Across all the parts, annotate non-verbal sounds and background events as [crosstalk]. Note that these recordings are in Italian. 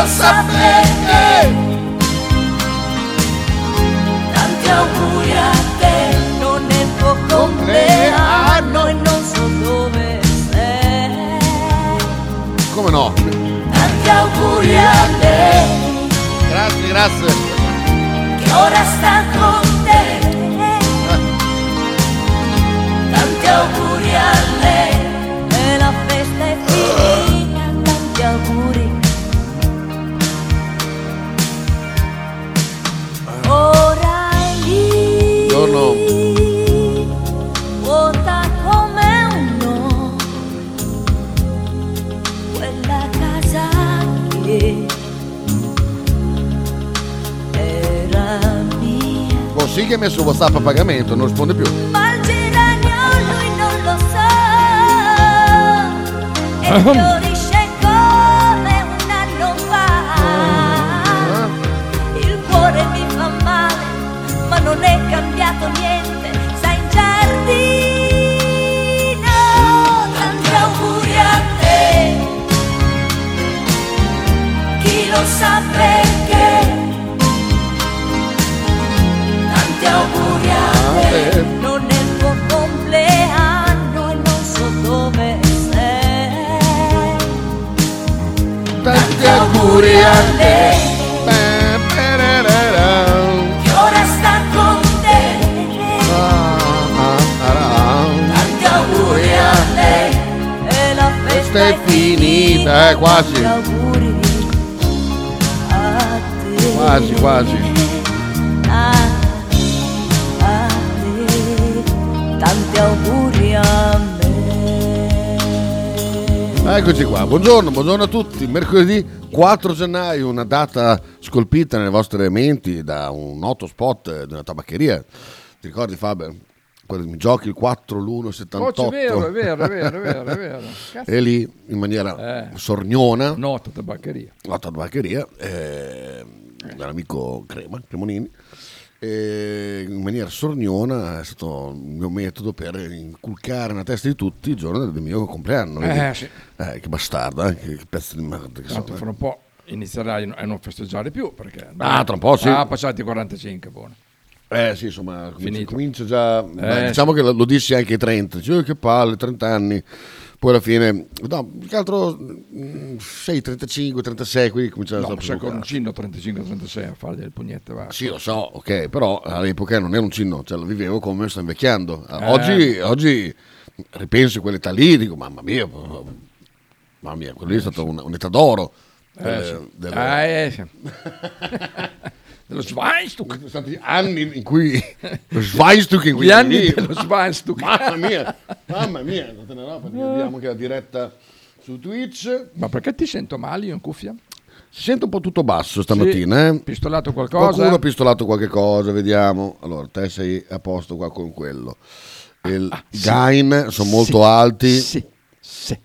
lo sa perché. Tanti auguri a te, non è tuo compleanno e non so dove sei. Come no? Tanti auguri a te, Grazie, grazie. che ora sta con te. Tanti auguri a lei, sì che hai messo WhatsApp a pagamento, non risponde più. ma il geranio lui non lo sa Auguri a pererera. che ora sta con te. Tanti auguri a lei e la festa è finita, eh, quasi. Tanti auguri a te. Quasi, quasi. te. Tanti auguri a me. Eccoci qua, buongiorno, buongiorno a tutti. Mercoledì 4 gennaio, una data scolpita nelle vostre menti da un noto spot di una tabaccheria. Ti ricordi Faber? Mi giochi il 4 l'1 Oh, 78 è vero, è vero, è vero, è vero, è vero. E lì in maniera Eh. sorniona, Nota tabaccheria. la tabaccheria, eh, dall'amico Crema, Cremonini, e in maniera sorniona è stato il mio metodo per inculcare nella testa di tutti il giorno del mio compleanno. Eh, sì. Eh, che bastardo, eh, che, pezzo di merda che Tanto sono. fra un po' inizierai a non festeggiare più perché Ah, tra un po' sì. Ah, passati i 45, buono. Eh sì, insomma, comincia, Finito. comincia già... beh, Eh, diciamo che lo, dissi anche ai 30, dicevo "Oh, che palle, 30 anni. Poi alla fine, no, più che altro mm, 6, 35, 36, quindi cominciava No, a sei con un cinno 35-36 a fare delle pugnette, va. Sì, lo so, ok, però all'epoca non era un cinno, cioè lo vivevo come sto invecchiando. Eh. Oggi, oggi ripenso a quell'età lì, dico, mamma mia, mamma mia, quello lì è stata un- un'età d'oro. Eh, delle- sì. delle- Eh, eh, sì. [laughs] dello Schweinstuck. Sono stati anni in cui lo Schweinstuck in cui Gli anni lì- dello Schweinstuck. mamma mia mamma mia non te ne perché vediamo che la diretta su Twitch Ma perché ti sento male io in cuffia? si sente un po' tutto basso stamattina eh? Pistolato qualcosa? qualcuno ha pistolato qualche cosa vediamo allora te sei a posto qua con quello il gain sono molto alti Ah, Sì, sì.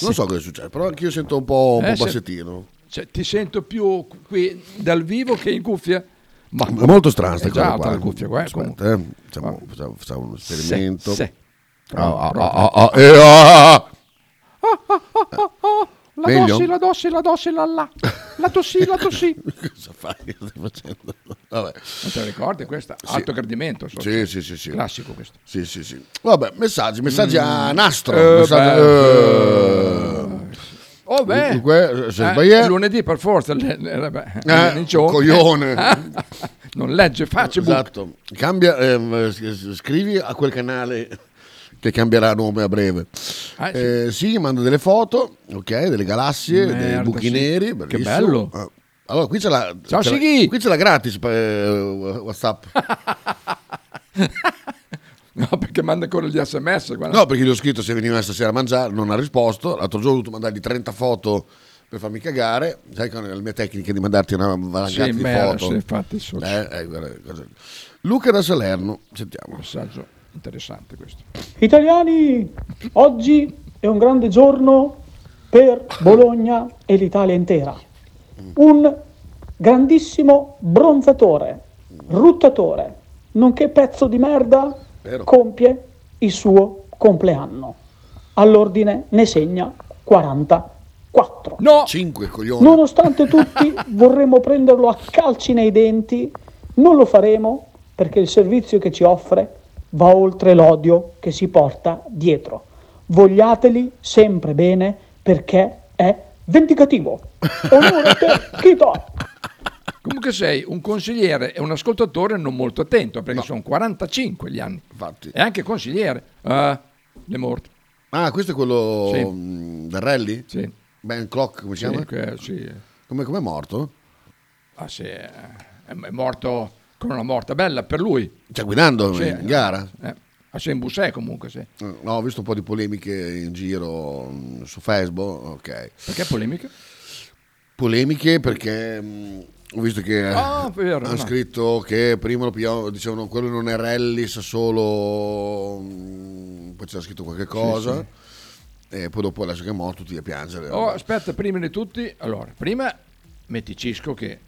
non so cosa è successo però anch'io sento un po', un Eh, po' sì. bassettino Cioè, ti sento più qui dal vivo che in cuffia? Ma è molto strana sta È già cosa qua la cuffia qua, eh, Aspetta, eh. Facciamo, facciamo- facciamo Sì, esperimento sì. Ah, ah, ah, ah, eh, ah. La Meglio? dossi, la dossi, la dossi, la la. La tossì, la tossì. [laughs] Cosa fai? Stai facendo? Vabbè. Non te la ricordi questa? Alto gradimento. so- Sì, sì, sì, sì. Classico questo. Sì, sì, sì. Vabbè, messaggi, messaggi a nastro. Eh, messaggi- beh, eh. Oh beh. Dunque, se Eh, lunedì per forza. le- le- vabbè, Eh, coglione. [laughs] non legge Facebook. Esatto. Cambia, s- scrivi a quel canale che cambierà nome a breve. Ah, sì. Eh, sì, mando delle foto, ok, delle galassie, dei Merda, buchi sì. neri. Che bellissimo. bello. Ah, Allora, qui c'è la, Ciao, c'è la- qui c'è la gratis per eh, WhatsApp. [laughs] [laughs] No, perché manda ancora gli sms. guarda. No, perché gli ho scritto se veniva stasera a mangiare, non ha risposto. L'altro giorno ho dovuto mandargli 30 foto per farmi cagare. Sai che la mia tecnica è di mandarti una valangata Sì, di merda, foto. sì, infatti, so- Eh, eh, guarda, cosa- Luca da Salerno, sentiamo. Messaggio interessante questo. Italiani, oggi è un grande giorno per Bologna e l'Italia intera. Un grandissimo bronzatore, ruttatore, nonché pezzo di merda, Vero. compie il suo compleanno. All'ordine ne segna 44. 4. No, 5 coglioni. Nonostante [laughs] tutti vorremmo prenderlo a calci nei denti, non lo faremo perché il servizio che ci offre va oltre l'odio che si porta dietro. Vogliateli sempre bene perché è vendicativo. [laughs] Onore a te, Chito! Comunque sei un consigliere e un ascoltatore non molto attento perché sono 45 gli anni. Infatti. E anche consigliere. Ah, è morto. Ah, questo è quello Sì. mh, del rally? Sì. Ben Clock, come si Sì, chiama? che- sì. Come è morto? Ah, sì, eh, è morto con una morte bella per lui. Cioè, guidando Sì, in gara? Eh, a sei in Busè comunque, sì. Eh, No, ho visto un po' di polemiche in giro mh, su Facebook. Ok. Perché polemica? Polemiche perché ho visto che Ah, vero, hanno no. scritto che prima lo pigliavano, dicevano quello non è rally, sa solo. mh, poi c'era scritto qualche cosa. E poi dopo, adesso che è morto, tutti a piangere. Oh, aspetta, prima di tutti, allora, prima metti Cisco che è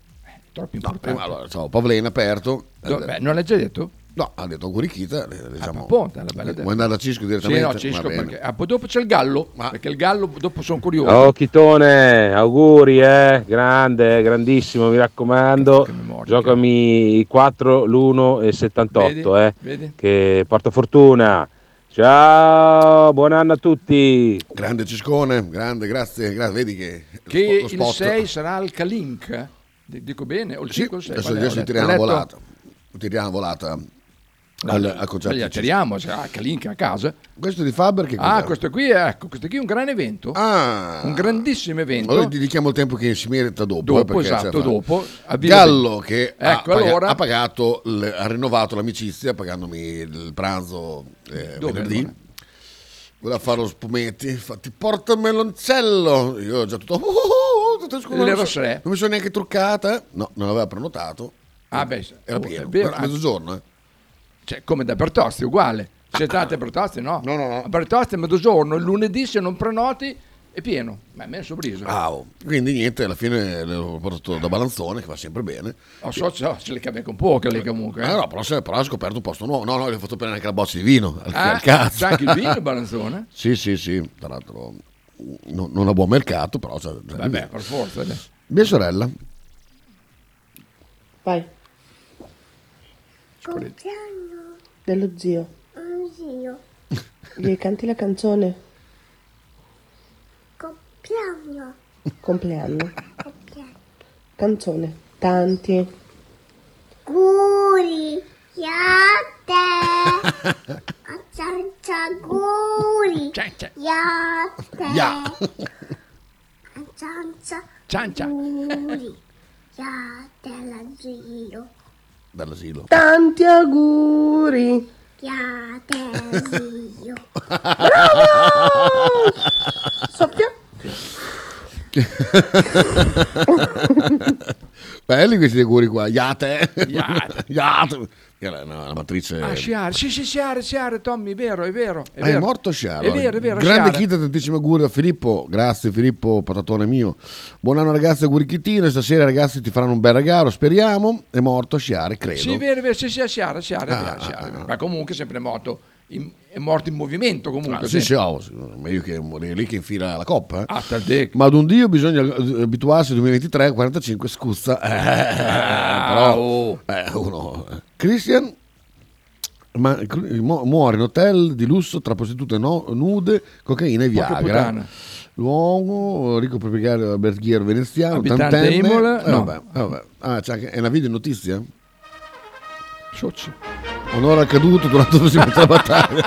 troppo No, importante. prima, allora, ciao, Pavlena aperto. Do- Eh, beh, non l'hai già detto? No, ha detto auguri Chita. eh, Diciamo, è una bella vuoi andare da Cisco Sì, direttamente? no, Va Cisco, perché ah, poi dopo c'è il Gallo, Ma- perché il Gallo dopo sono curioso. Oh Chitone, auguri, eh, grande, grandissimo, mi raccomando. Giocami i 4, l'1 e 78, Vedi? eh, Vedi? che porta fortuna. Ciao, buon anno a tutti. Grande Ciscone, grande, grazie, grazie. Vedi che, Che lo il spot- 6 sarà il Kalink, dico bene, o il Sì, 5 o il 6? adesso, adesso tiriamo volata. Tiriamo volata al, al concerto. Allora, di Cisco. tiriamo, sarà Kalink a casa. Questo di Faber che Ah, cos'è? questo qui, è- ecco, questo qui è un gran evento, Ah. un grandissimo evento. Allora dedichiamo il tempo che si merita dopo. eh, Dopo, perché esatto, fare. dopo, Gallo che ha, Ecco, paga- allora- ha pagato, ha rinnovato l'amicizia pagandomi il pranzo eh, Dove, venerdì. allora? Voleva fare lo spumetti, infatti porta il meloncello. Io ho già tutto... oh, oh, oh, tutto scusa, Le non so-? Non mi sono neanche truccata. No, non aveva prenotato. Ah, beh, Era oh, pieno. è vero, a mezzogiorno, eh. Cioè, come da Bertozzi, uguale. Se state a Bertozzi, no. No, no, no. A Bertozzi è mezzogiorno, il lunedì se non prenoti è pieno. Ma a me è sorpreso. Ah, oh. Quindi niente, alla fine l'ho portato da Balanzone, che va sempre bene. Oh, so, so, se le cambia con poco lì comunque. eh. Ah, no, però, se- però ha scoperto un posto nuovo. No, no, gli ho fatto prendere anche la boccia di vino. Al, Ah, al cazzo. c'è anche il vino, [laughs] Balanzone? Sì, sì, sì. Tra l'altro non, non a buon mercato, però... c'è- c'è il Vabbè, per forza. dai. Mia sorella. Vai, Compleanno, dello zio. zio, Gli canti la canzone. compleanno, Compleanno. compleanno. Canzone. Tanti. Guri, ya te. Acciancia guri, Cian, cian, ya te. Ya. Acciancia cian, cian. guri, ya te la zio. Dall'asilo. Tanti auguri. Te zio. Soffia. Belli questi auguri qua. Iate. Iate. Iate. Era una, una matrice... Ah, Sciare, sì, sì, Sciare, Sciare, Tommy, è vero, è vero. È, È, vero. morto Sciaro. È vero, è vero. Grande. Chita, tantissimi auguri da Filippo. Grazie Filippo, patatone mio. Buon anno ragazzi, auguri Chitino. Stasera ragazzi ti faranno un bel regalo, speriamo. È morto Sciare, credo. Sì, è vero, è vero, sì, sì, è Sciare, Sciare, è Ah, ah, ah. Ma comunque è sempre morto, in- è morto in movimento comunque. Ah, sì, sì, oh, meglio che morire lì che infila la coppa. eh. Ah. Ma ad un Dio bisogna eh, abituarsi 2023 45 scuzza. Eh, però oh. eh, uno. eh. Christian ma, mu- muore in hotel di lusso tra prostitute no- nude, cocaina e Viagra. L'uomo, ricco proprietario alberghiero veneziano, Abitante ottantenne. Imola? Eh, No. vabbè, vabbè. Ah, c'è anche, è una video notizia? Soci. Onore accaduto durante la battaglia.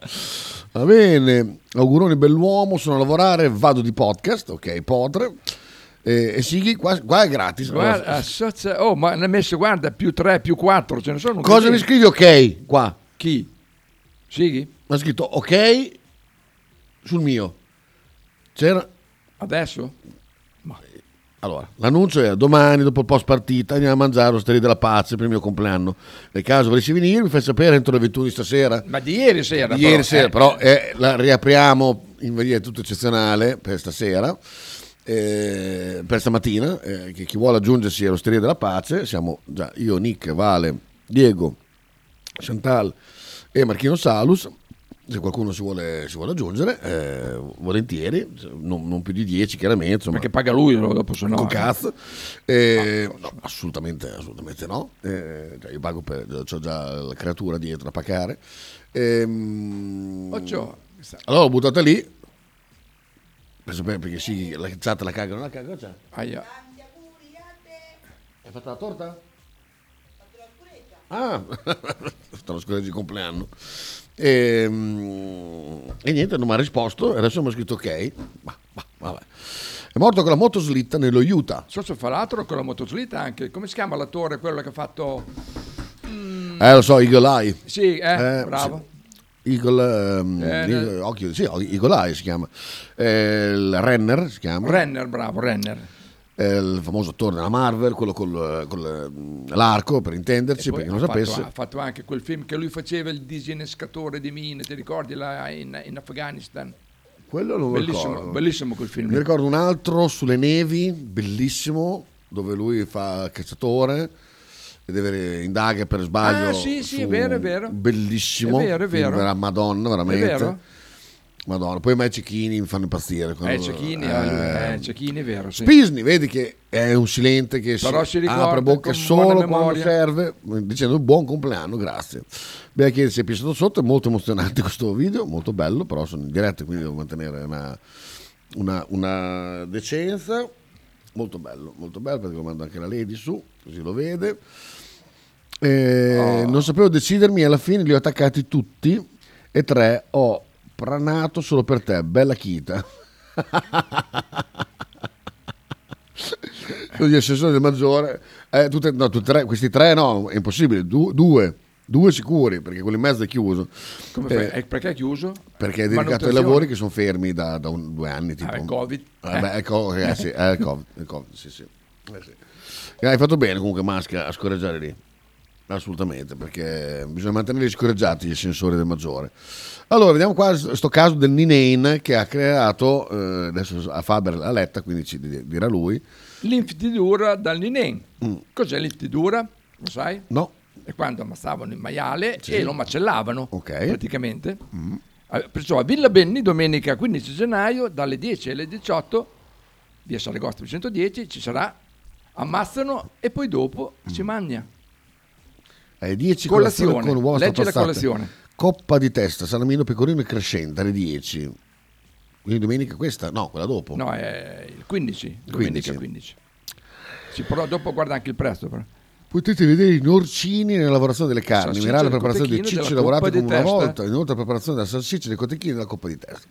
[laughs] Va bene, auguroni bell'uomo, sono a lavorare, vado di podcast, ok, potre. E, e Sighi, qua, qua è gratis. Guarda, ah, socia- oh, ma ne ha messo, guarda, più 3, più 4, ce ne sono Cosa mi scrivi ok qua? Chi? Sighi? Ha scritto ok sul mio. C'era... Adesso? Allora, l'annuncio è domani, dopo il post partita, andiamo a mangiare l'osteria della pace per il mio compleanno. Nel caso volessi venire, mi fai sapere entro le 21 di stasera. Ma di ieri sera. Di ieri però, sera, eh. però eh, la riapriamo in maniera tutto eccezionale per stasera, eh, per stamattina, eh, che chi vuole aggiungersi all'Osteria della Pace, siamo già io, Nick, Vale, Diego, Chantal e Marchino Salus, se qualcuno si vuole, si vuole aggiungere, eh, volentieri, non, non più di 10 chiaramente. Insomma, Perché paga lui dopo se no. con eh. cazzo. Eh, no, assolutamente, assolutamente no. Eh, cioè, io pago per, ho già la creatura dietro a pagare. Ehm, allora l'ho buttata lì. Per- perché sì, la chat la caga, non la caga, c'è. Aia. Hai fatto la torta? Ah, [laughs] sto scorreggi di compleanno. Ehm, E, niente, non mi ha risposto. Adesso mi ha scritto ok. Ma, ma, vabbè. È morto con la motoslitta nello Utah. So se fa l'altro con la motoslitta anche. Come si chiama l'attore, quello che ha fatto... Eh, lo so, Eagle Eye. Sì, eh, Eh, bravo. Eagle, ehm, Eh, Eagle- occhio, sì, Eagle Eye si chiama. Eh, il Renner si chiama. Renner, bravo, Renner. Eh, il famoso attore della Marvel, quello col, con l'arco per intenderci, perché non fatto- sapesse. ha fatto anche quel film che lui faceva il disinnescatore di mine, ti ricordi là in, in Afghanistan? Quello non lo Bellissimo, ricordo. bellissimo quel film. Mi ricordo un altro sulle nevi, bellissimo, dove lui fa cacciatore e deve indaga per sbaglio. Ah, sì, sì, è vero, è vero. Bellissimo. È vero, è vero. Madonna, veramente. È vero? Madonna. Poi a me i cecchini mi fanno impazzire. Eh, quando- Cecchini, eh, eh, Cecchini è vero, sì. Spisni, vedi che è un silente che Però si ricorda apre bocca solo quando serve, dicendo buon compleanno, grazie. Beh, chiedi se è piaciuto sotto, è molto emozionante [laughs] questo video, molto bello, però sono in diretta, quindi devo mantenere una, una- una decenza. Molto bello, molto bello, perché lo mando anche la Lady su, così lo vede. Eh, Oh. Non sapevo decidermi, alla fine li ho attaccati tutti e tre ho pranato solo per te, bella chita. [laughs] Gli assessori del maggiore, eh, tutte, no, tutte tre, questi tre no, è impossibile, Du- due, due sicuri, perché quello in mezzo è chiuso. Eh? Eh, perché è chiuso? perché è dedicato ai lavori che sono fermi da, da un- due anni. Tipo. Ah, il Covid. Eh, beh, co- eh, sì, eh, il Covid, il Covid, sì, sì. Sì. Hai fatto bene comunque Masca a scorreggiare lì. Assolutamente, perché bisogna mantenerli scorreggiati i sensori del maggiore. Allora, vediamo qua sto caso del Ninane che ha creato, eh, adesso a Faber l'ha letta, quindi ci di- dirà lui. L'infitidura dal Ninen. Mm. Cos'è l'infitidura? Lo sai? No, È quando ammazzavano il maiale Sì. e lo macellavano, Ok. praticamente. Eh, Perciò a Villa Benni, domenica 15 gennaio, dalle 10 alle 18, via Saragosta 110, ci sarà, ammazzano e poi dopo si mangia. È 10 Colazione. colazioni con uova Leggi la colazione. Coppa di testa, salamino pecorino e crescente alle 10. Quindi domenica questa? No, quella dopo. No, è il 15, domenica 15. 15. Sì, però dopo guarda anche il prezzo. Però. Potete vedere i norcini nella lavorazione delle carni, mirare la preparazione dei cicci lavorati come una testa. volta, inoltre la preparazione della salsiccia e dei cotechini della coppa di testa.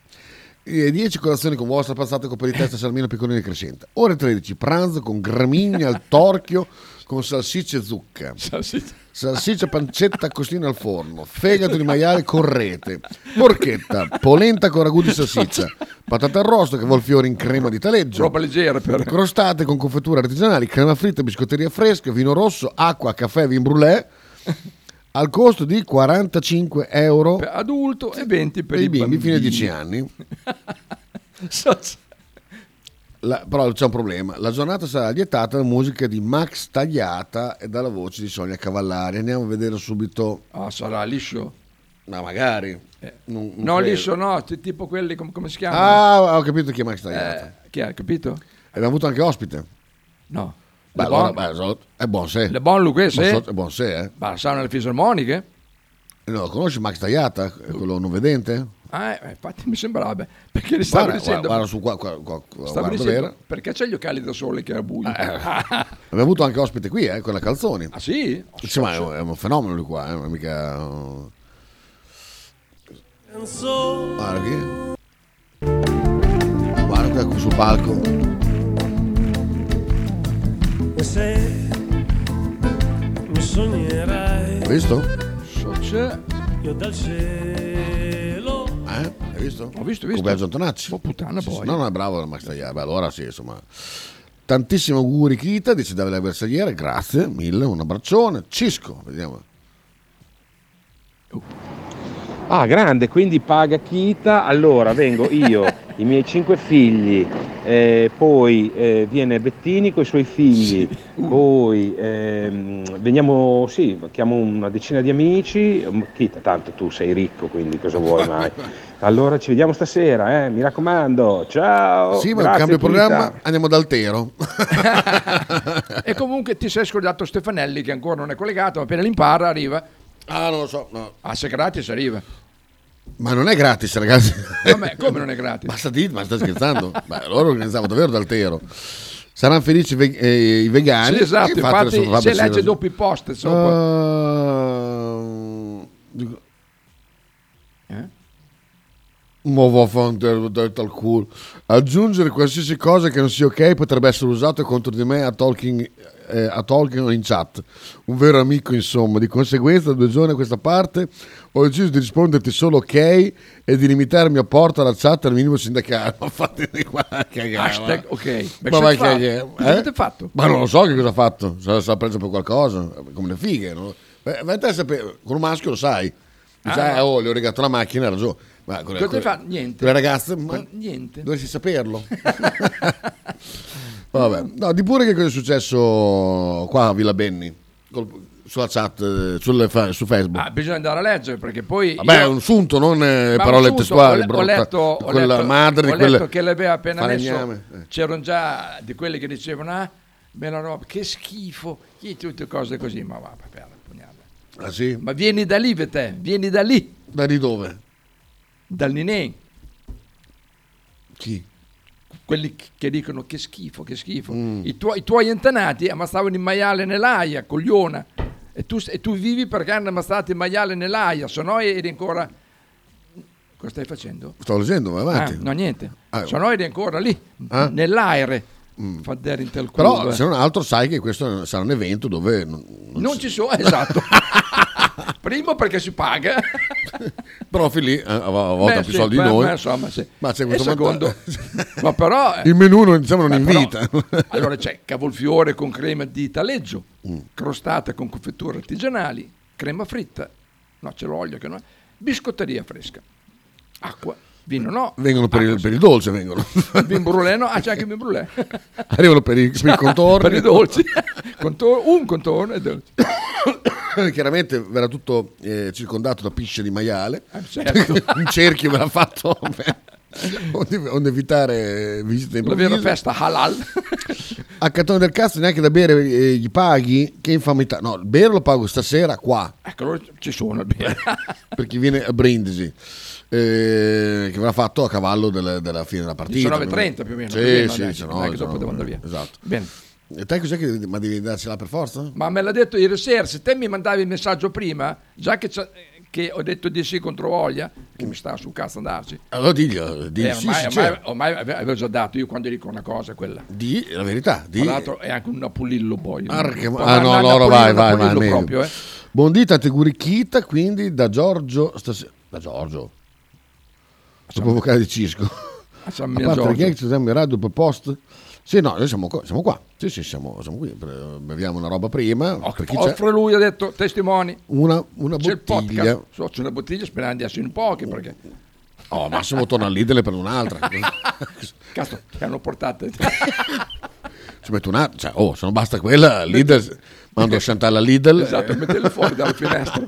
E 10 colazioni con uova strapazzate, coppa di testa, salmino, pecorino e crescente. Ore 13, pranzo con gramigna al torchio [laughs] con salsiccia e zucca. Salsiccia. Salsiccia, pancetta, costine al forno, fegato di maiale con rete, porchetta, polenta con ragù di salsiccia, patate arrosto che vuol fiori in crema di taleggio, Roba leggera per... crostate con confetture artigianali, crema fritta, biscotteria fresca, vino rosso, acqua, caffè, vin brûlé, al costo di 45 euro per adulto e 20 per per i bimbi fino ai 10 bambini. anni. [laughs] La- però c'è un problema, la giornata sarà lietata da musica di Max Tagliata e dalla voce di Sonia Cavallari. Andiamo a vedere subito, Ah, sarà liscio? ma magari. Eh. Non- non No, credo. liscio no, tipo quelli, come, come si chiamano? Ah, ho capito chi è Max Tagliata. Eh, chi ha capito? Abbiamo avuto anche ospite. No. Beh, allora, Bon- è buon sé. Le Bon Lucchese? Ma so- È buon sé, eh. Ma sanno le fisarmoniche? No, conosci Max Tagliata, quello non vedente? Ah, eh, infatti mi sembrava, beh, perché li stavo Guarda, dicendo... guarda, guarda su qua, qua, qua, guarda dicendo, perché c'è gli occhiali da sole che era buio? [laughs] Abbiamo avuto anche ospite qui, eh, con la Calzoni. ah sì? Sì, ma è un, è un fenomeno lui qua, eh, mica... Guarda qui. Guarda qui sul palco. Se mi sognerai visto? So c'è... io dal cielo Eh? Hai visto? Ho visto, visto. Biagio Antonacci. Oh, puttana, Sì, poi. No, no, è bravo Max Tagliata. Beh, allora sì, insomma. Tantissimi auguri Kita, dice Davide Bersagliere, grazie, mille, un abbraccione. Cisco, vediamo. Ah, grande, quindi paga Kita, allora vengo io, [laughs] i miei cinque figli, eh, poi eh, viene Bettini con i suoi figli, poi ehm, veniamo, sì, chiamo una decina di amici, Kita, tanto tu sei ricco, quindi cosa vuoi mai? [laughs] Allora ci vediamo stasera, eh, mi raccomando, ciao! Sì, ma cambio Kita. programma, andiamo ad Altero. [laughs] e comunque ti sei scordato Stefanelli che ancora non è collegato, ma appena l'impara arriva. Ah, non lo so, no. Ah, se gratis arriva. Ma non è gratis, ragazzi. Vabbè, come non è gratis? Basta dire, ma sta scherzando? Beh, loro organizzavano davvero d'altero. Saranno felici i ve- eh, i vegani. Sì, esatto, infatti se legge dopo i post sopra. Dico- Eh? Ma vaffanculo, tal culo. Aggiungere qualsiasi cosa che non sia ok potrebbe essere usato contro di me a Talking, eh, a Talking o in chat. Un vero amico, insomma. Di conseguenza, da due giorni a questa parte ho deciso di risponderti solo ok e di limitarmi a porta alla chat al minimo sindacale. [laughs] Ma fate di qua cagare. Hashtag ok. Ma vai fa? cagare, Cosa eh? avete fatto? Ma non lo so che cosa ha fatto. Se l'ha preso per qualcosa, come le fighe. No? Beh, vai te a sapere. Con un maschio lo sai. Dici, Ah, "Ah, oh, le ho regato la macchina, ha ragione. Ma con le, Cosa con- fa? Niente. con le ragazze, ma niente. dovresti saperlo. [laughs] Vabbè, no, di pure che cosa è successo qua a Villa Benni, col- sulla chat, fa- su Facebook. Ah, bisogna andare a leggere perché poi. Vabbè, io- è un sunto, non eh, parole un sunto, testuali. Ho, le- ho letto, ho quella letto- madre di ho quelle letto che l'aveva appena messo. falegname. Eh. C'erano già di quelli che dicevano: Ah, bella roba, che schifo, chi tutte cose così. Ma va, vabbè, la pugnata. Ah, sì? Ma vieni da lì, te, vieni da lì, Da di dove? Dal Ninè. Chi? Quelli che dicono che schifo, che schifo. Mm. I, tuoi, I tuoi antenati ammazzavano in maiale nell'aia, cogliona. E tu, e tu vivi perché hanno ammazzato il maiale nell'aia, se no eri ancora. Cosa stai facendo? Sto leggendo, vai avanti. Ah, no, niente. Ah, Se no eri ancora lì, Ah? nell'aere. Mm. Però, eh. se non altro, sai che questo sarà un evento dove non, non Non ci sono, [laughs] esatto. [laughs] Primo perché si paga. Profi lì, eh, a volte Beh, più sì, soldi beh, di noi. beh, insomma, sì. Ma c'è E questo secondo, [laughs] ma però eh, Il menù non, diciamo, non Beh, però, invita. [laughs] allora c'è cavolfiore con crema di taleggio, Mm. crostata con confetture artigianali, crema fritta, no c'è l'olio che no, biscotteria fresca, acqua, vino no, Vengono per il, acqua, per il dolce, vengono. vin brulè no, ah c'è anche il vin brulè. [laughs] Arrivano per i, per i contorni. per i dolci, [laughs] Contor- un contorno e dolci. [coughs] Chiaramente verrà tutto eh, circondato da pisce di maiale. Eh, certo. [laughs] Un cerchio verrà fatto onde, evitare visite La vera improvvise. festa halal. A Cantone del Cazzo neanche da bere eh, gli paghi. Che infamità. No, il bere lo pago stasera qua. ecco, allora ci sono il bene. per chi viene a Brindisi. Eh, che verrà fatto a cavallo delle- della fine della partita. 19.30 più o meno, Sì, così, sì, dai, no, non è che se dopo devo andare via. Esatto. Bene. E te cos'è che ma devi darcela per forza? Ma me l'ha detto ieri sera, se te mi mandavi il messaggio prima, già che, che ho detto di sì contro voglia, che mi sta sul cazzo andarci. Allora diglielo, digli Eh, ormai, sì, ormai- certo. ormai ave- avevo già dato, io quando dico una cosa quella. Di la verità. Di... Tra l'altro è anche un Napulillo poi. Arca- Un- ah no, Napolillo, vai, vai, vai. Proprio, eh. Buondì, tante gurichita, quindi da Giorgio stasera. Da Giorgio. Dopo vocale di Cisco. A San A parte che ci siamo in radio per post. Sì, no, noi siamo qua. Siamo qua. Sì, sì, siamo, siamo qui. Beviamo una roba prima. per chi c'è Offre lui, ha detto, testimoni. una, una C'è il bottiglia. podcast. So, c'è una bottiglia sperando di essere in pochi perché Oh, Massimo torna al Lidl per un'altra. [laughs] cazzo che hanno portato Ci metto un'altra. Cioè, oh, se non basta quella, Lidl. Mando Chantal a Lidl. esatto, mettele fuori dalla finestra.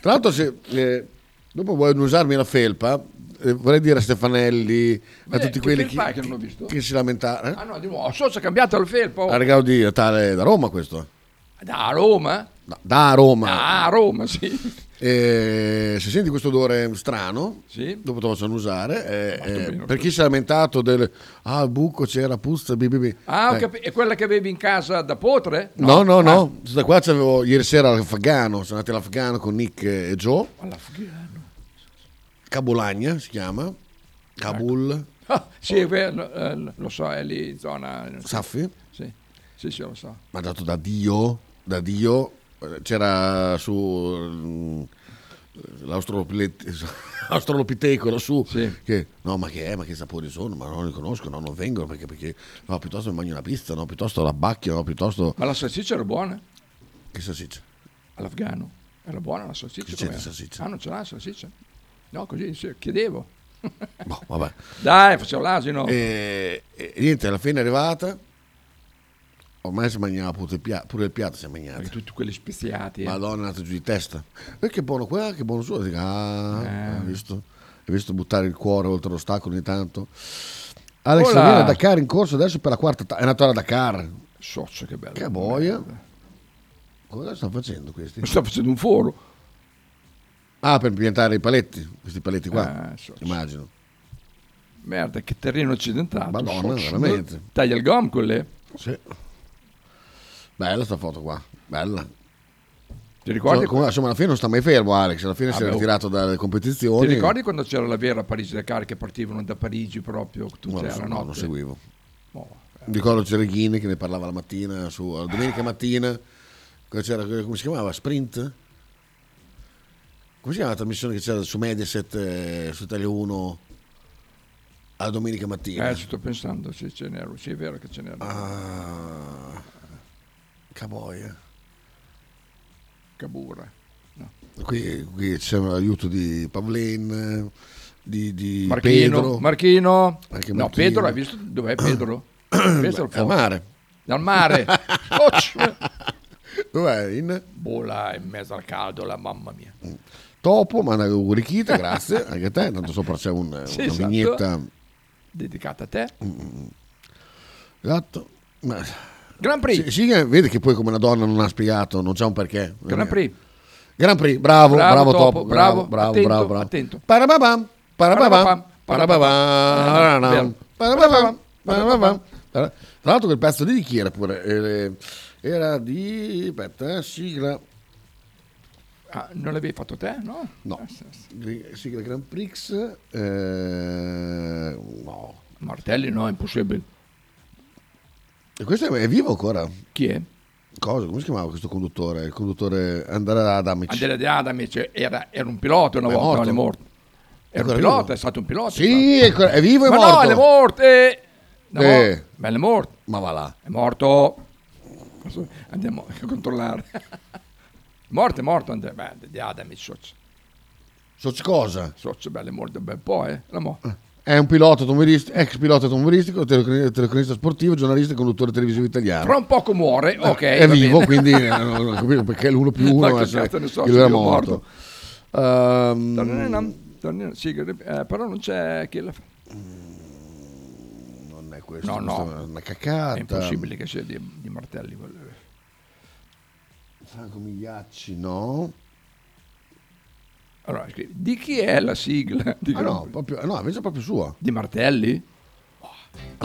Tra l'altro, se eh, dopo vuoi usarmi la felpa, eh, vorrei dire a Stefanelli, a Beh, tutti che quelli che, che visto? che si lamentavano. Ah no, di nuovo, so se è cambiato il felpo. A regalo di Natale da Roma questo. Da Roma? Da, da Roma. Da Roma, sì. Eh, se senti questo odore strano, Sì. dopo te lo possono usare. eh, eh, per chi si è lamentato del ah, buco c'era puzza, bi. Ah, Eh, capi- è quella che avevi in casa da potre? No, no, no. Ah, Da qua c'avevo ieri sera l'Afgano. Sono andati all'Afgano con Nick e Joe. all'afghano. Cabulagna si chiama. Kabul. Ah, sì, vero, eh, lo so, è lì in zona... Saffi. Sì, sì, sì, lo so. mandato da Dio, da Dio, eh, c'era su mm, l'australopite- [laughs] l'australopiteco lassù Sì. che no ma che è ma che sapori sono ma non li conosco no non vengono perché, perché no piuttosto mi mangio una pizza no piuttosto la bacchia no piuttosto Ma la salsiccia era buona che salsiccia all'afgano. Era buona la salsiccia? Che c'è com'era? salsiccia? Ah, non ce l'ha la salsiccia? No, così sì, chiedevo. Boh, vabbè. Dai, facevo l'asino. E, e niente, alla fine è arrivata. Ormai si mangiava pure il piatto, pure il piatto si è mangiato. Perché tutti quelli speziati. eh. Madonna, è andato giù di testa. E che buono qua, che buono. Dico, Ah, Eh. hai visto? Hai visto buttare il cuore oltre l'ostacolo ogni tanto? Alex Hola. viene a Dakar in corso adesso per la quarta ta- È andato a Dakar. Soccio, che bello. Che boia. Cosa stanno facendo questi? Sto facendo un foro. Ah, per piantare i paletti. Questi paletti qua. So- immagino. Merda, che terreno accidentato. Madonna, Soccio. veramente. Taglia il gom con le. Sì. Bella sta foto qua. Bella. Ti ricordi, Insomma, insomma, alla fine non sta mai fermo Alex. Alla fine Ah, si è beh, oh. ritirato dalle competizioni. ti ricordi quando c'era la vera Parigi-Dakar che partivano da Parigi proprio lo so, la no, notte? non seguivo. Oh, Mi ricordo Cereghini che ne parlava la mattina, su, la domenica mattina, c'era, come si chiamava? Sprint? Come si chiama la trasmissione che c'era su Mediaset, eh, su Italia 1, alla domenica mattina? Eh, ci sto pensando, sì, ce n'era, sì, è vero che ce n'era. Ah, Caboia. Cabura. No. Qui, qui c'è l'aiuto di Pavlen, di, di Marchino, Pedro. Marchino. Anche No, Marchino. Pedro, hai visto dov'è Pedro? [coughs] Il Al mare. [laughs] Dal mare. Dov'è? In là, in mezzo al caldo, la mamma mia. Topo, manda Urichita, grazie, [laughs] anche a te, tanto sopra c'è un- Sì, una esatto. vignetta. Dedicata a te. Esatto. Ma- Grand Prix. Sì, sì, che vedi che poi come una donna non ha spiegato, non c'è un perché. Grand Prix. Grand Prix, bravo, Bravo, bravo, Topo, bravo, bravo, bravo, attento, bravo, bravo. attento. Parababam, parababam, Parababam, parababam, parababam. parababam, parababam. Tra l'altro quel pezzo lì di chi era pure? Eh, Era di... aspetta, eh, sigla... Ah, non l'avevi fatto te, no? No, Eh, sì, sigla Grand Prix... eh, no. Martelli no, è impossibile. E questo è, vivo ancora? Chi è? Cosa? Come si chiamava questo conduttore? Il conduttore Andrea Adamic. Andrea De Adamic era, era un pilota una volta, morto? non è morto. Era un pilota, vivo? è stato un pilota. Sì, è, è vivo e Ma morto. no, è morto. Eh. No, Eh. ma è morto. Ma va là. È morto. Andiamo a controllare. [laughs] morto, è morto Andrea beh, di Adamic. Socio, So cosa? socio bello, è morto un bel po', eh. La mo. È un pilota automobilistico, ex pilota automobilistico, telecronista sportivo, giornalista e conduttore televisivo italiano. Fra un poco muore, ok. è vivo, bene. quindi [laughs] eh, non ho capito perché l'uno più uno Ma che deve essere ne so, che lui era morto. Tornino, tornino, sì, eh, però non c'è chi la fa. non è questo, No, no. è una cacata. È impossibile che sia di, di Martelli. quello. Franco Migliacci, no. Allora, scrivi, di chi è la sigla? Di, Ah, no, proprio, no, invece è proprio sua. di Martelli? Ah,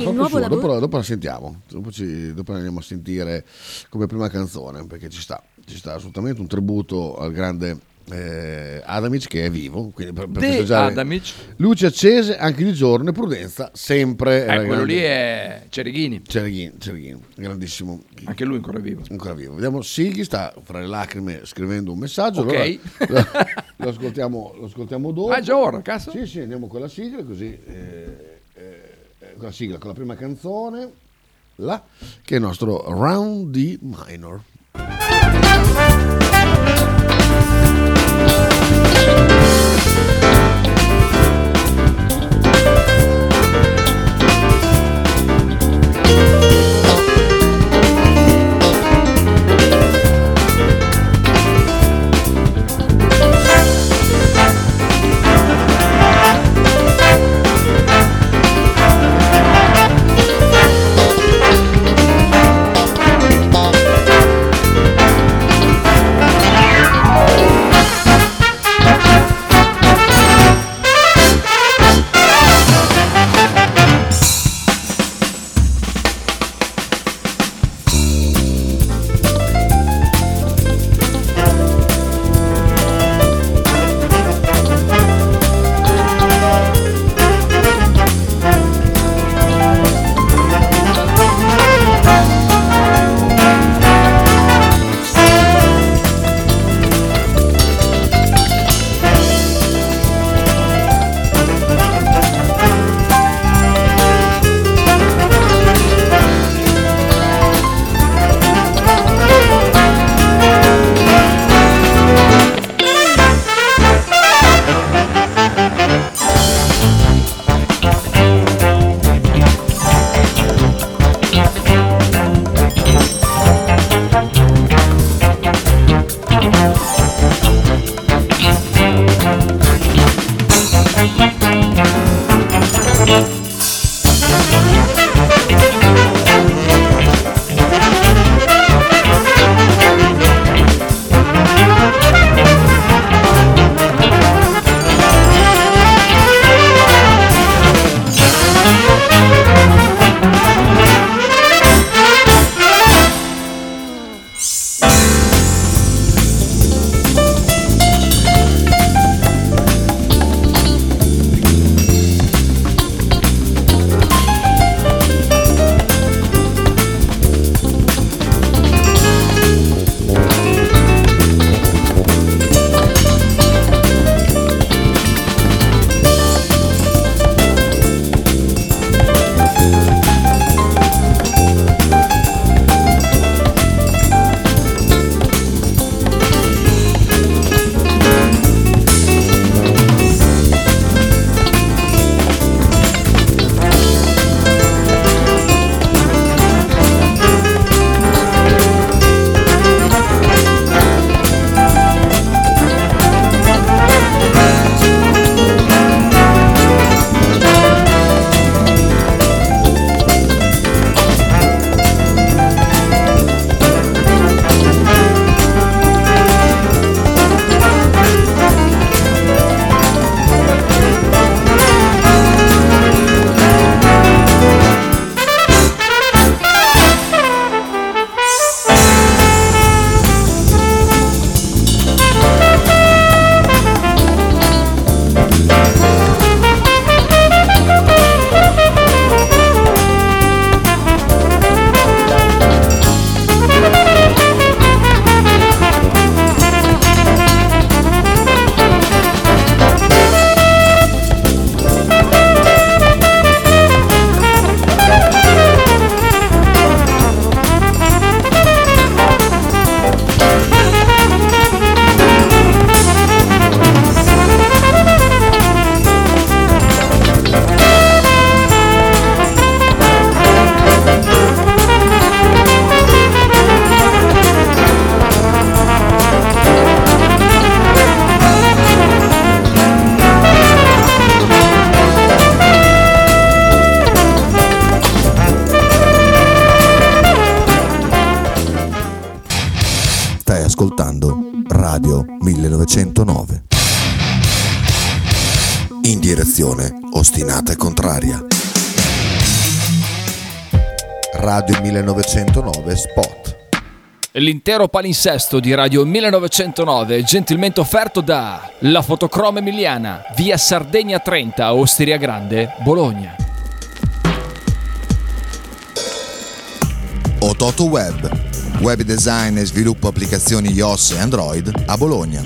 proprio sua. Dopo, dopo la sentiamo, dopo, ci, dopo la andiamo a sentire come prima canzone, perché ci sta, ci sta assolutamente un tributo al grande eh, Adamic che è vivo, quindi per, per Adamic. luci accese anche di giorno e prudenza sempre. Eh, quello grande- lì è Cereghini. Cereghini, Cereghini, grandissimo. Anche lui ancora vivo. Ancora vivo. Vediamo Sighi sta fra le lacrime scrivendo un messaggio. Ok. allora [laughs] lo, ascoltiamo, lo ascoltiamo dopo. Ah, già ora, cazzo? Sì, sì, andiamo con la sigla così. eh, eh, con la sigla, con la prima canzone, là, che è il nostro Round D minor. 1909. In direzione ostinata e contraria. Radio 1909 Spot. L'intero palinsesto di Radio 1909 è gentilmente offerto da La Fotocroma Emiliana, via Sardegna 30, Osteria Grande, Bologna. Ototo Web. Web design e sviluppo applicazioni iOS e Android a Bologna.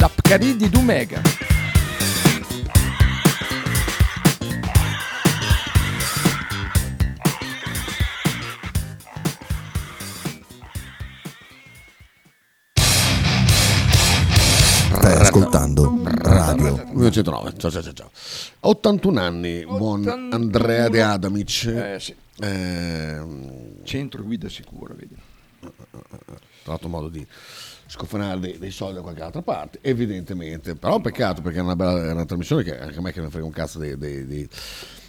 La Pcaridi di Dumegar. Stai ascoltando Radio 1909, ciao ciao ciao. ciao. 81 anni, buon 81. Andrea De Adamic. Eh, sì. Ehm, Centro guida sicuro, vedi. trovato modo di scofanare dei, dei soldi da qualche altra parte, evidentemente. Però peccato perché è una, bella, è una trasmissione che anche a me che ne frega un cazzo dei, dei,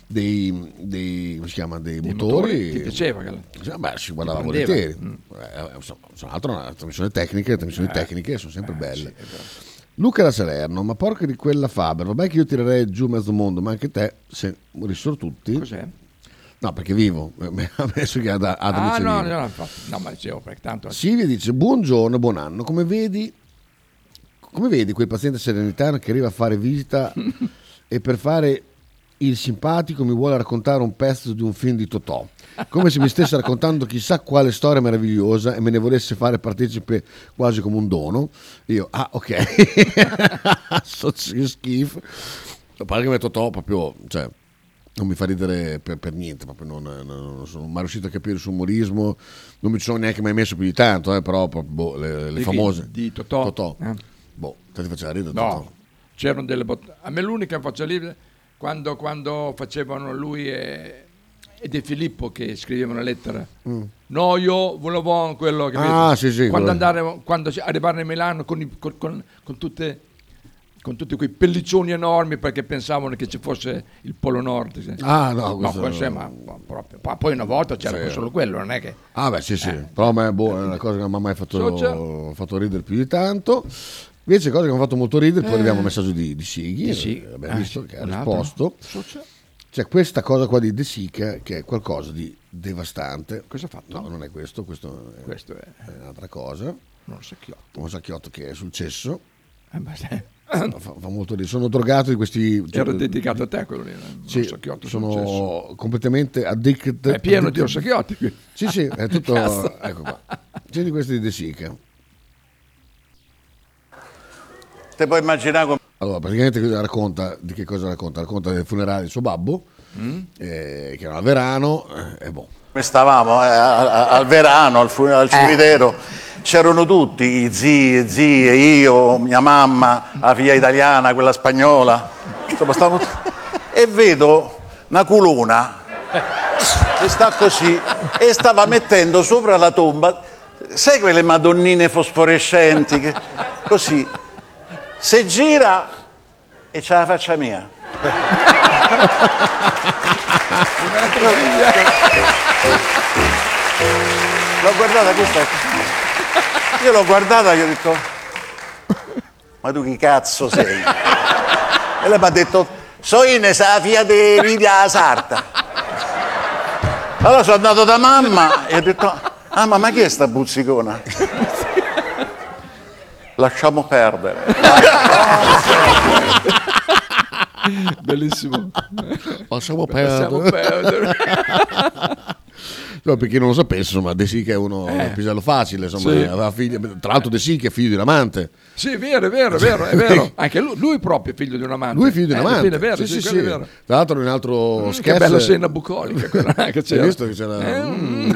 dei, dei, come si chiama, dei, Dei motori. motori, ti piaceva Sì, Beh, si guardava volentieri. Mm. Eh, insomma, tra l'altro è una trasmissione tecnica, le trasmissioni Eh. tecniche sono sempre Eh, belle. sì. Luca da Salerno, ma porca di quella Faber, vabbè che io tirerei giù mezzo mondo, ma anche te, se morissero tutti. Cos'è? No, perché vivo, [laughs] ha messo che ad, ad Ah, no, no, no, no, ma dicevo perché tanto Silvia dice buongiorno, buon anno, come vedi, come vedi quel paziente serenitano che arriva a fare visita [laughs] e per fare il simpatico mi vuole raccontare un pezzo di un film di Totò, come se mi stesse raccontando chissà quale storia meravigliosa e me ne volesse fare partecipe quasi come un dono. Io, ah ok, [laughs] so schifo. A parte che Totò proprio, cioè, non mi fa ridere per, per niente, proprio non, non- non sono mai riuscito a capire il suo umorismo, non mi ci sono neanche mai messo più di tanto, eh, però boh, le, le Di chi? famose. Di Totò? Totò. Eh. Boh, te ti faceva ridere No, Totò. c'erano delle bot- A me l'unica che faccio ridere quando, quando facevano lui e, e De Filippo che scrivevano una lettera. No, io volevo quello che Mm. Ah, sì, sì, Quando, quello. andare, quando arrivare a Milano con, i- con- con- con tutte con tutti quei pelliccioni enormi perché pensavano che ci fosse il Polo Nord. sì. Ah, no, questo- questo ma, proprio. Poi una volta c'era Sì. solo quello, non è che... Ah beh sì sì, Eh. però a me boh, è una cosa che non mi ha mai fatto, fatto ridere più di tanto. Invece cose che mi hanno fatto molto ridere, poi Eh. arriviamo al messaggio di, di Sighi, Di Sighi. eh, abbiamo Ah, visto che ha un risposto. Social. C'è questa cosa qua di De Sica che è qualcosa di devastante. Cosa ha fatto? No, non è questo, questo è, Questo è... è un'altra cosa. Non so chi ho. Un sacchiotto che è sul cesso. Eh, ma se- Fa, fa molto ridere. Sono drogato di questi... Era dedicato a te quello lì. Sì, sul cesso. sono completamente addicted. È pieno di addicted- orsacchiotti qui. Sì, sì, è tutto... [laughs] Ecco qua. C'è di questi di De Sica. te puoi immaginare come... Allora, praticamente cosa racconta, di che cosa racconta? Racconta del funerale del suo babbo, Mm? eh, che era a Verano, eh, e boh. Come stavamo eh, a- al verano, al, al cimitero, c'erano tutti, i zii, zie, io, mia mamma, la figlia italiana, quella spagnola. Insomma, stavamo E vedo una culona che sta così e stava mettendo sopra la tomba, sai quelle madonnine fosforescenti, che- così, se gira e c'ha la faccia mia. L'ho guardata questa. Io l'ho guardata e gli ho detto: Ma tu chi cazzo sei? E lei mi ha detto: So Ines, la figlia di Lidia Sarta. Allora sono andato da mamma e ho detto: Ah, ma, chi è sta buzzicona? Lasciamo perdere. [laughs] Bellissimo. Lasciamo Lasciamo perdere. perdere. [laughs] No, per chi non lo sapesse, insomma, De Sica è uno Eh. un pisello facile, insomma, Sì. figli- tra l'altro De Sica è figlio di un amante. Sì, è vero, è vero, è vero, è vero. [laughs] Anche lui, lui proprio è figlio di un amante. Lui è figlio di un Eh, amante. È vero, sì, sì, sì. Tra l'altro in un altro Mm, sketch... Che bella scena bucolica quella che Hai c'era. visto che c'era... Eh, Mm.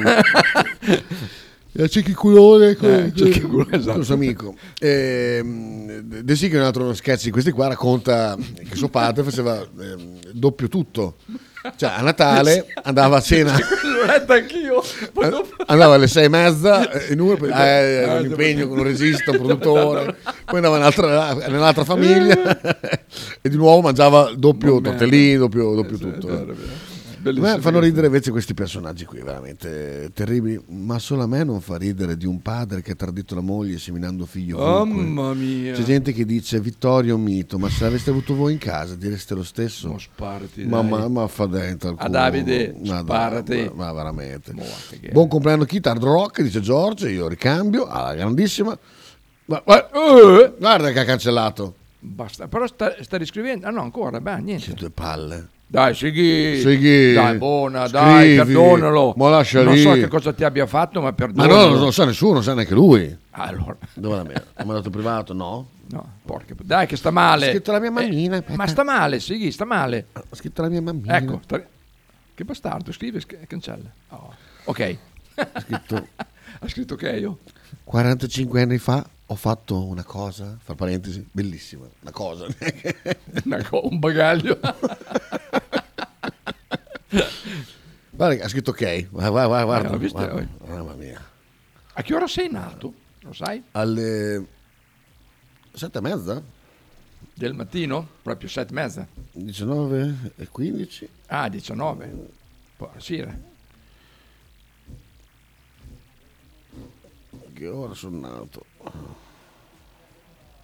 Il cicchiculone con Eh, con esatto. suo amico. Ehm, De Sica un altro sketch di questi qua racconta che suo padre faceva ehm, doppio tutto. Cioè a Natale andava a cena... L'ho letto anch'io. Andava alle sei e mezza eh, in uno, eh, ah, un impegno con un regista, un [laughs] produttore, poi andava nell'altra, nell'altra famiglia [laughs] e di nuovo mangiava doppio Mamma tortellini, doppio, doppio tutto. Bellissimo. fanno ridere invece questi personaggi qui, veramente terribili, ma solo a me non fa ridere di un padre che ha tradito la moglie seminando figli ovunque. Mamma mia. C'è gente che dice Vittorio mito, ma se l'aveste avuto voi in casa direste lo stesso. Ma sparati, ma, ma, ma fa dentro al A culo. Davide, Ma sparati. Ma, ma veramente. Mo, che- Buon compleanno Kit Rock, dice Giorgio, io ricambio, alla grandissima. Ma, ma- eh, guarda che ha cancellato. Basta, però sta, sta riscrivendo. Ah no, ancora, beh, niente. Che due palle. Dai, Sighi. Sighi, Dai, buona, dai, scrivi, perdonalo. ma lascia non lì. so che cosa ti abbia fatto, ma Ma perdonalo. no, non lo sa nessuno, non sa neanche lui. Allora, Dove la mia? Ha mandato privato? No. no, porca. Dai, che sta male. Ha scritto la mia mammina. Eh, ma sta male, Sighi, sta male. Ha scritto la mia mammina. Ecco, sta- che bastardo, scrive e cancella. Oh, Ok. Ha scritto [laughs] ha scritto ok io. 45 anni fa ho fatto una cosa, fra parentesi, bellissima. Una cosa. [laughs] Una co- un bagaglio. [laughs] Guarda, ha scritto ok. Guarda, guarda, guarda. Eh, visto, guarda. eh. Mamma mia. A che ora sei nato? Lo sai? Alle sette e mezza? Del mattino? Proprio sette e mezza. 19 e 15? Ah, 19. Buonasera. Che ora sono nato?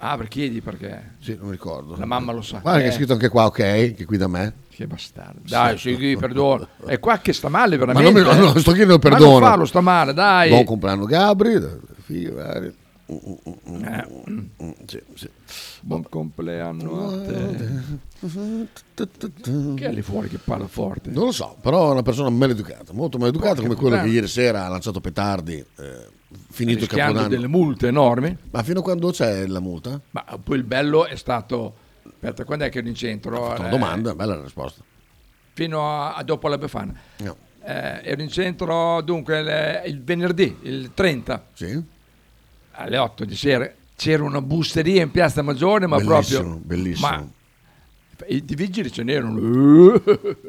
Ah, per chiedi perché? Sì, non mi ricordo. La mamma lo sa. Guarda che Eh. è scritto anche qua ok, che qui da me. Che bastardo. Dai, Sighi, perdono. È qua che sta male Ma veramente. non, mi, no, eh. no, sto chiedendo Ma perdono. non farlo, sta male, dai. Buon compleanno Gabri, figlio, vari. Mm, mm, mm, Eh. mm, mm, sì, sì. Buon compleanno a te. Che è lì fuori che parla forte? Non lo so, però è una persona maleducata, molto maleducata Porca come quello puttana. che ieri sera ha lanciato petardi, eh, finito il capodanno. delle multe enormi. Ma fino a quando c'è la multa? Ma poi il bello è stato... Aspetta, quando è che ero in centro? Una Eh, domanda, bella la risposta. Fino a, a dopo la Befana. No. Eh, ero in centro dunque il, il venerdì, il 30, Sì? alle 8 di sera. C'era una busteria in Piazza Maggiore, ma Bellissimo, proprio... bellissimo. Ma i vigili ce n'erano [laughs]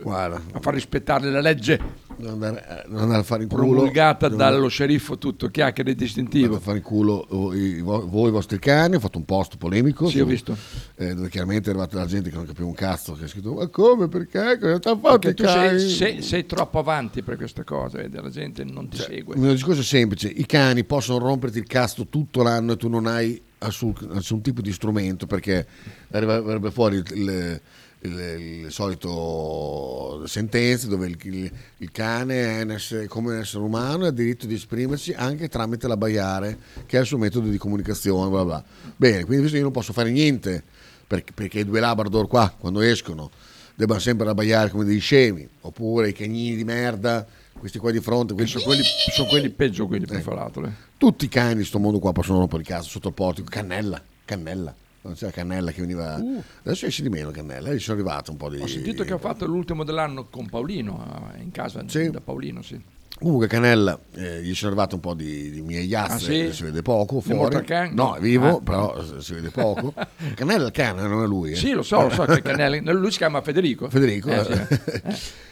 Guarda, a far rispettare la legge non andare, non andare a fare in culo. promulgata dallo sceriffo tutto, chiacchiere distintivo. Andate a fare in culo voi, voi, i vostri cani. Ho fatto un post polemico. Sì, ho visto. eh, dove chiaramente è arrivata la gente che non capiva un cazzo. Che ha scritto: Ma come? Perché? Cosa ti ha fatto Perché i tu sei, cani? sei- sei troppo avanti per questa cosa, vedi, la gente non ti segue. Il mio discorso è semplice: i cani possono romperti il cazzo tutto l'anno e tu non hai nessun, nessun tipo di strumento perché verrebbe fuori il, il- il- il solito sentenze dove il, il- il cane è un essere- come un essere umano e ha diritto di esprimersi anche tramite la baiare, che è il suo metodo di comunicazione. Bla bla. Bene, quindi visto che io non posso fare niente perché, perché i due Labrador qua, quando escono, debbano sempre abbaiare come dei scemi, oppure i cagnini di merda, questi qua di fronte, quelli Sono quelli, sono quelli peggio, quelli per Eh. l'altro. eh. tutti i cani di sto mondo qua possono rompere il cazzo sotto il portico. Cannella, cannella. Quando c'era Cannella che veniva... Uh. Adesso esce di meno Cannella, eh, ci sono arrivato un po' di... Ho sentito che ha fatto l'ultimo dell'anno con Paolino, eh, in casa Sì. da Paolino, sì. Comunque Cannella, eh, gli sono arrivate un po' di, di miei Ah, yazze, sì? si vede poco fuori. No, è vivo, Ah. però eh, si vede poco. [laughs] Cannella è il cane, non è lui. eh. Sì, lo so, lo so che [laughs] Canelli, lui si chiama Federico. Federico. Eh, eh. sì. Eh, [laughs]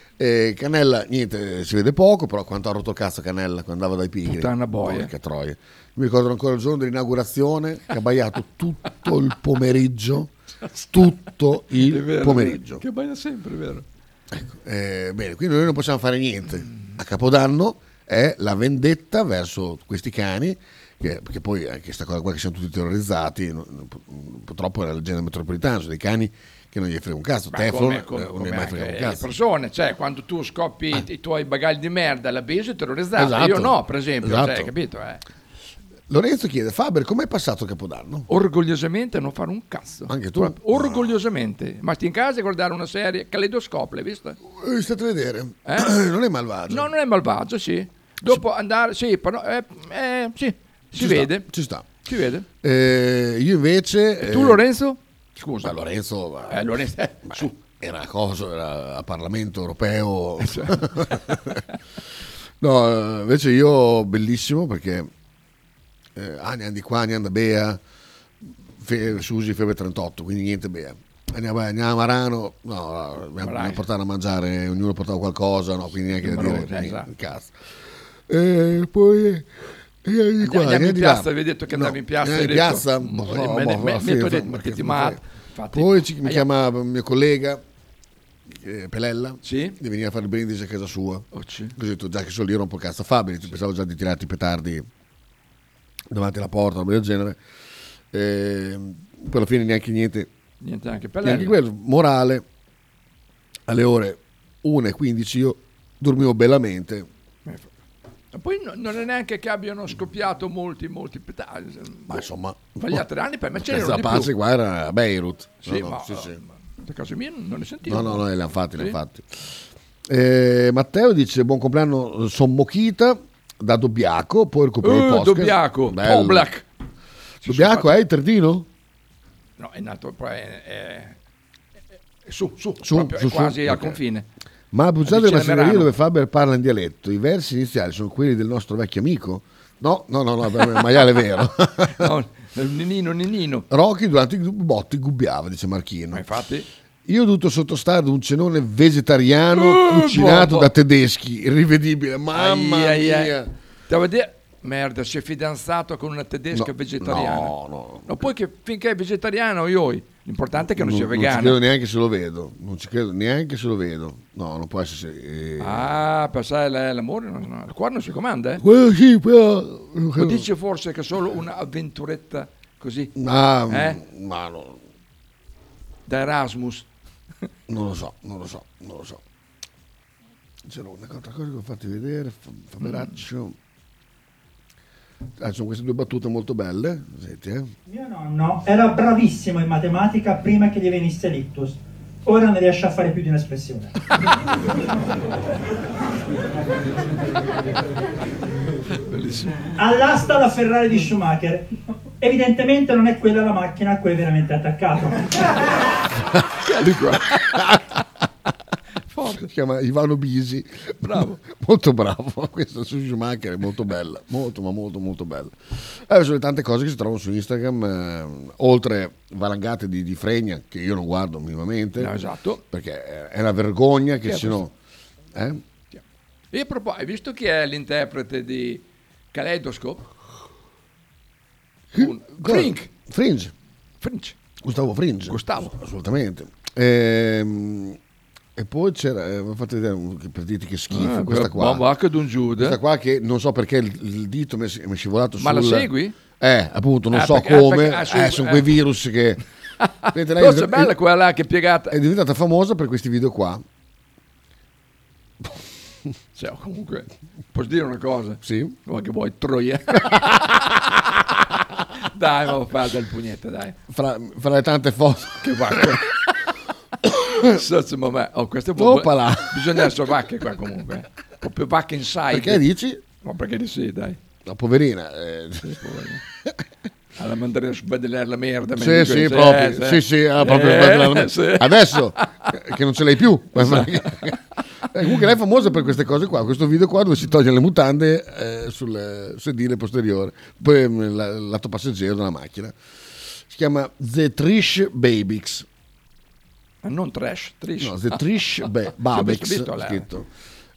Cannella, niente, si vede poco, però quanto ha rotto il cazzo Cannella quando andava dai pigri. Puttana boia. Porca troia. Mi ricordo ancora il giorno dell'inaugurazione che ha baiato [laughs] tutto il pomeriggio. Tutto il vero, pomeriggio. Che baia sempre, vero. Eh, bene, quindi noi non possiamo fare niente. A Capodanno è la vendetta verso questi cani, che, perché poi anche questa cosa qua che siamo tutti terrorizzati, purtroppo è la leggenda metropolitana, sono dei cani che non gli frega un cazzo. Teflon eh, non gli mai frega un le cazzo. persone, cioè quando tu scoppi i- i tuoi bagagli di merda alla base terrorizzato, Esatto. io no, per esempio, Esatto. cioè, capito? Eh? Lorenzo chiede, Faber, com'è passato il Capodanno? Orgogliosamente non fare un cazzo. Anche tu? Orgogliosamente. Ma sti in casa a guardare una serie, Caleidoscope, l'hai vista? Eh, state a vedere. Eh? non è malvagio. No, non è malvagio, sì. Dopo andare, sì, però, eh, eh, sì, si Ci sta, vede. ci sta. Si vede. Eh, io invece... E tu eh, Lorenzo? Scusa. ma Lorenzo... ma- Eh, Lorenzo, eh, ma. Era cosa, era a Parlamento europeo. Cioè. [laughs] no, eh, invece io bellissimo perché eh, anni di qua, anni da Bea, fe, Susi Febbre 38, quindi niente Bea. Andiamo, andiamo a Marano, no, abbiamo portato a mangiare, ognuno portava qualcosa, no, quindi neanche da dire, eh, niente, esatto. cazzo. E poi eh, di qua, Andiamo, in piazza, là. avevi detto che No, andavi in piazza. in detto, piazza, "Mm, boh, me- no, mi fa- detto, perché ti fa- mat- infatti- Poi ci- mi chiama un mio collega eh, Pelella Sì? di venire a fare il brindisi a casa sua. Oh, sì. Così ho detto già che sono lì rompo il cazzo a Fabri, pensavo già di tirarti i petardi davanti alla porta, roba del genere. E, poi alla fine neanche niente. Niente anche per Neanche quello. Morale, alle ore 1.15 io dormivo bellamente. Poi no- non è neanche che abbiano scoppiato molti, molti. Ma insomma, Ma gli altri anni, poi, ma ce questa pace qua era a Beirut. Sì, No, no, ma, sì, sì. ma a casa mia non ne sentivo. No, no, no, li hanno fatti, Sì? fatti. Eh, Matteo dice buon compleanno, son Mochita da Dobbiaco, poi recupero il Eh, podcast. Dobbiaco, Bello. Dobbiaco è il Terdino? No, è nato poi è, è- è su, su, Su, su, è su, quasi al confine. Ma a Buzzate Vicino del a Masseneria Merano. dove Faber parla in dialetto, i versi iniziali sono quelli del nostro vecchio amico? No, no, no, no maiale è vero. [laughs] No, [laughs] Ninino, Ninino. Rocky durante i botti gubbiava, dice Marchino. Ma infatti... Io ho dovuto sottostare ad un cenone vegetariano Eh, cucinato boh, da tedeschi, rivedibile, mamma Ai, ai, ai. mia. Dire, merda, si è fidanzato con una tedesca No, vegetariana. no, no. No, poi che finché è vegetariano, io. L'importante è che non, sia Non ci vegano. credo neanche se lo vedo, non ci credo neanche se lo vedo. No, non può essere... eh, Ah, pensare l'amore, no, no, il cuore non si comanda, eh? Quello sì, però... O dice forse che è solo un'avventuretta così? Ah, Eh? ma no, Da Erasmus. non lo so, non lo so, non lo so. C'era un'altra cosa che ho fatto vedere, Fa- Faberaccio. Ah, sono queste due battute molto belle, senti, eh. Mio nonno era bravissimo in matematica prima che gli venisse l'ictus. Ora non riesce a fare più di un'espressione. [laughs] All'asta la Ferrari di Schumacher. Evidentemente non è quella la macchina a cui è veramente attaccato. [laughs] Si chiama Ivano Bisi. Bravo. [laughs] molto bravo. [laughs] Questa su Schumacher è molto bella. Molto, ma molto, molto bella. Eh, sono le tante cose che si trovano su Instagram. eh, oltre valangate di, di fregna, che io non guardo minimamente. No, esatto. Perché è- una vergogna che Chi è siano. Eh? E a proposito, hai visto chi è l'interprete di Kaleidoscope? Un- Frink. Fringe. Fringe. Gustavo Fringe. Gustavo. Assolutamente. Ehm, e poi c'era, eh, fate vedere per dirti che schifo, Ah, questa qua. Bacca d'un Giude. Questa qua che non so perché il, il dito mi è, scivolato Ma la segui? Eh, appunto, non Ah, so perché- ah, come. perché- ah, su- eh, sono eh. quei virus che... [laughs] Vedete, lei Forse è bella quella là che è piegata. è diventata famosa per questi video qua. [laughs] Cioè, comunque, posso dire una cosa? Sì. Ma che vuoi, troia? [laughs] dai, ma fa del pugnetto, dai. Fra, fra le tante foto. Che vacca. [laughs] Sozzo, ma me- oh, questo è un. Opala. Bisogna essere vacche qua comunque. eh. Proprio vacche inside. Perché dici? Ma perché di sì, dai. La poverina. eh, Alla mandarina vedere la merda. Sì, meglio sì, che- proprio. eh, Sì, sì, ah, proprio Eh, sì. Adesso che non ce l'hai più. [laughs] Eh, Comunque lei è famosa per queste cose qua, questo video qua dove si toglie le mutande eh, sul sedile posteriore, poi mm, la- lato passeggero della macchina. Si chiama The Trish Babix. Non trash, trish. No, The Trish [laughs] Ba- Sì, ho Babix capito, lei. scritto.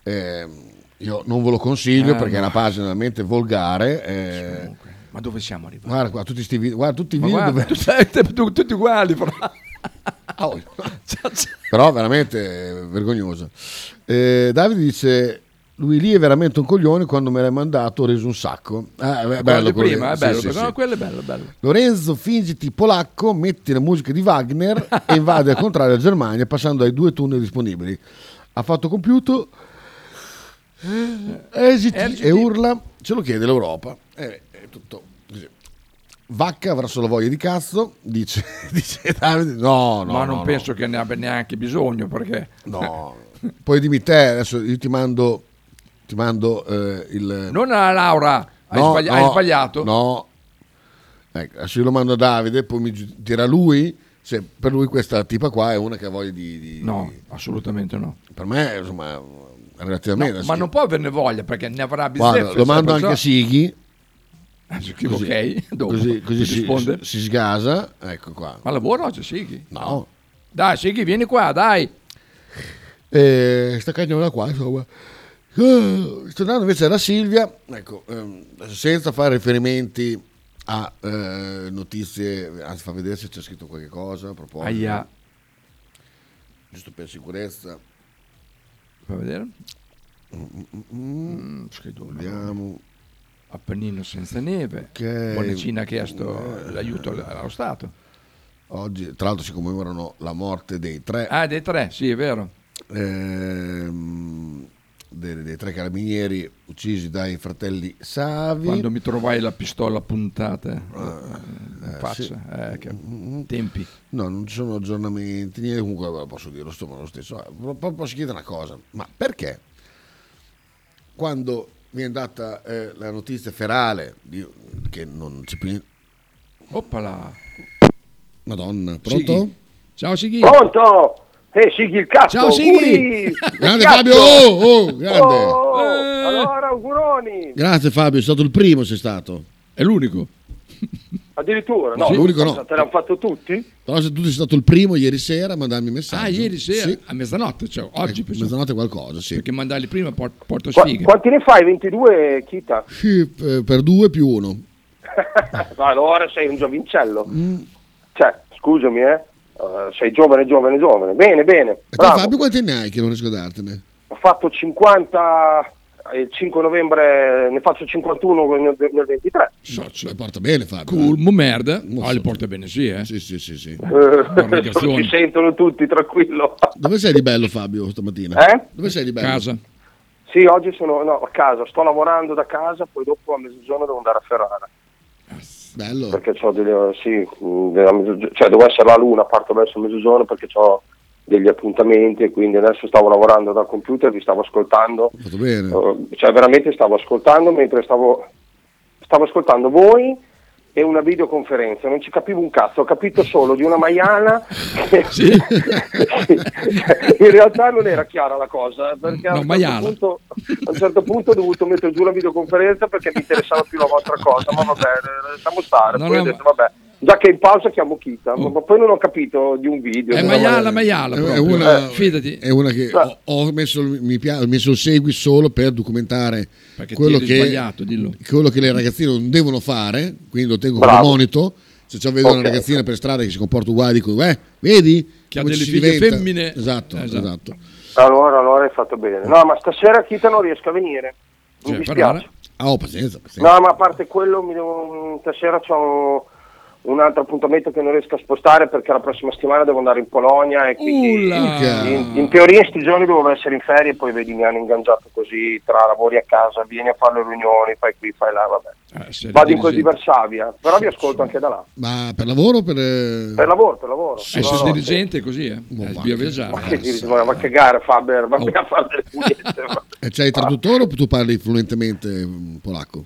Eh, io non ve lo consiglio Eh, perché è no. una pagina veramente volgare. eh. Ma dove siamo arrivati? guarda qua, tutti, sti video, guarda, tutti i video guarda, dove- tu sei- te- tu- tutti uguali, però. [laughs] Oh. [laughs] però veramente vergognoso. Eh, Davide dice: Lui lì è veramente un coglione. Quando me l'hai mandato, ho reso un sacco. Ah, è bello quello prima, è bello, sì, no, sì. quello è bello, bello. Lorenzo, fingiti polacco, metti la musica di Wagner e invade al contrario la Germania, passando ai due tunnel disponibili. Ha fatto compiuto. Esiti e urla, ce lo chiede l'Europa. Eh, è tutto così. Vacca avrà solo voglia di cazzo, dice, [laughs] dice Davide. No, no, Ma no, non no. penso che ne abbia neanche bisogno perché... No. Poi dimmi te, adesso io ti mando, ti mando eh, il... Non a Laura, hai, No, sbagli- no, hai sbagliato. No, ecco, adesso io lo mando a Davide, poi mi gi- dirà lui se per lui questa tipa qua è una che ha voglia di... di- No, di- assolutamente no. Per me, insomma, No, relativamente... ma non può averne voglia perché ne avrà bisogno. Lo mando anche a Sighi. Scrivo ok, dopo così, così si, risponde. si sgasa. Ecco qua. Ma lavora oggi Sighi? No. Dai Sighi, vieni qua, dai. E sta cagnola qua, insomma. Eh, Sto andando invece alla Silvia, ecco, ehm, senza fare riferimenti a eh, notizie, anzi fa vedere se c'è scritto qualche cosa a proposito. Aia. Giusto per sicurezza. Fa vedere. Mm, scritto Vediamo. Appennino senza neve. Ok. Bonacina ha chiesto Eh. l'aiuto al- allo Stato. Oggi, tra l'altro, si commemorano la morte dei tre. Ah, dei tre, sì, è vero. ehm, dei, dei tre carabinieri uccisi dai fratelli Savi. Quando mi trovai la pistola puntata eh, in eh, faccia. sì. eh, che tempi. No, non ci sono aggiornamenti, niente, comunque posso dirlo sto- lo stesso. Eh, po- Posso chiedere una cosa, ma perché quando viene data eh, la notizia ferale di- che non c'è più. Oppala. Madonna, pronto? Sighi. Ciao Sighi. Pronto? Eh, Sighi il cazzo. Ciao, Sighi. Grande Cazzo. Fabio, oh, oh, grande. Oh, Eh. allora, auguroni. Grazie Fabio, è stato il primo, sei stato. È l'unico. Addirittura, no, Sì, l'unico no. Te l'hanno fatto tutti? Però se tu sei stato il primo ieri sera a mandarmi un messaggio. Ah, ieri sera, Sì. a mezzanotte, cioè oggi penso. mezzanotte qualcosa, sì. Perché mandarli prima port- porto Qua- sfighe. quanti ne fai? 22, Kita? Sì, eh, per due più uno. [laughs] allora sei un giovincello. Mm. Cioè, scusami, eh. Eh, sei giovane, giovane, giovane. Bene, bene. E Bravo. Fabio quanti ne hai che non riesco a dartene? Ho fatto 50 il 5 novembre, ne faccio 51 nel, nel 23. Ce le porta bene Fabio. Cool, mo merda. Ah, so. le porta bene, sì, eh. Sì, sì, sì, sì. Eh, [laughs] si sentono tutti, tranquillo. Dove sei di bello Fabio stamattina? Eh? Dove sei di bello? Casa. Sì, oggi sono no, a casa, sto lavorando da casa, poi dopo a mezzogiorno devo andare a Ferrara. Bello. Perché ho delle, sì, cioè devo essere la luna, parto verso mezzogiorno perché ho degli appuntamenti e quindi adesso stavo lavorando dal computer, vi stavo ascoltando, Fatto bene. eh, cioè veramente stavo ascoltando mentre stavo, stavo ascoltando voi e una videoconferenza, non ci capivo un cazzo, ho capito solo di una maiala che [laughs] Sì, [laughs] in realtà non era chiara la cosa, perché a, No, un maiala. certo punto, a un certo punto ho dovuto mettere giù la videoconferenza perché mi interessava più la vostra cosa, ma vabbè, lasciamo stare, No, poi no, ho detto vabbè, già che è in pausa chiamo Kita, ma- ma poi non ho capito di un video. È maiala, maiala. È, è una, Eh, fidati. è una che ho, ho messo, il- mi pia- ho messo il segui solo per documentare Perché quello che, quello che le ragazzine non devono fare, quindi lo tengo Bravo. come monito. Se ci vedo Ok. una ragazzina per strada che si comporta uguale, dico, eh, vedi? Che ha delle figlie diventa?" femmine. Esatto, Esatto. esatto. Allora, allora hai fatto bene. No, ma stasera Kita non riesco a venire. Mi Cioè, dispiace. Ah, oh, pazienza, pazienza. No, ma a parte quello, mi devo- stasera ho un altro appuntamento che non riesco a spostare perché la prossima settimana devo andare in Polonia e quindi in, in teoria in sti giorni dovevo essere in ferie e poi vedi mi hanno ingaggiato così tra lavori a casa, vieni a fare le riunioni, fai qui, fai là, vabbè. Eh, Vado in quel di. Varsavia, però vi ascolto anche da là. Ma per lavoro o per... eh, Per lavoro, per lavoro. Eh, No, sei no, dirigente così, eh. Boh, Eh. Bisogna viaggiare. Ma che dici, ma va a cagare Faber, va Oh. a fare delle pugliette. ma- E c'hai il traduttore o tu parli fluentemente polacco?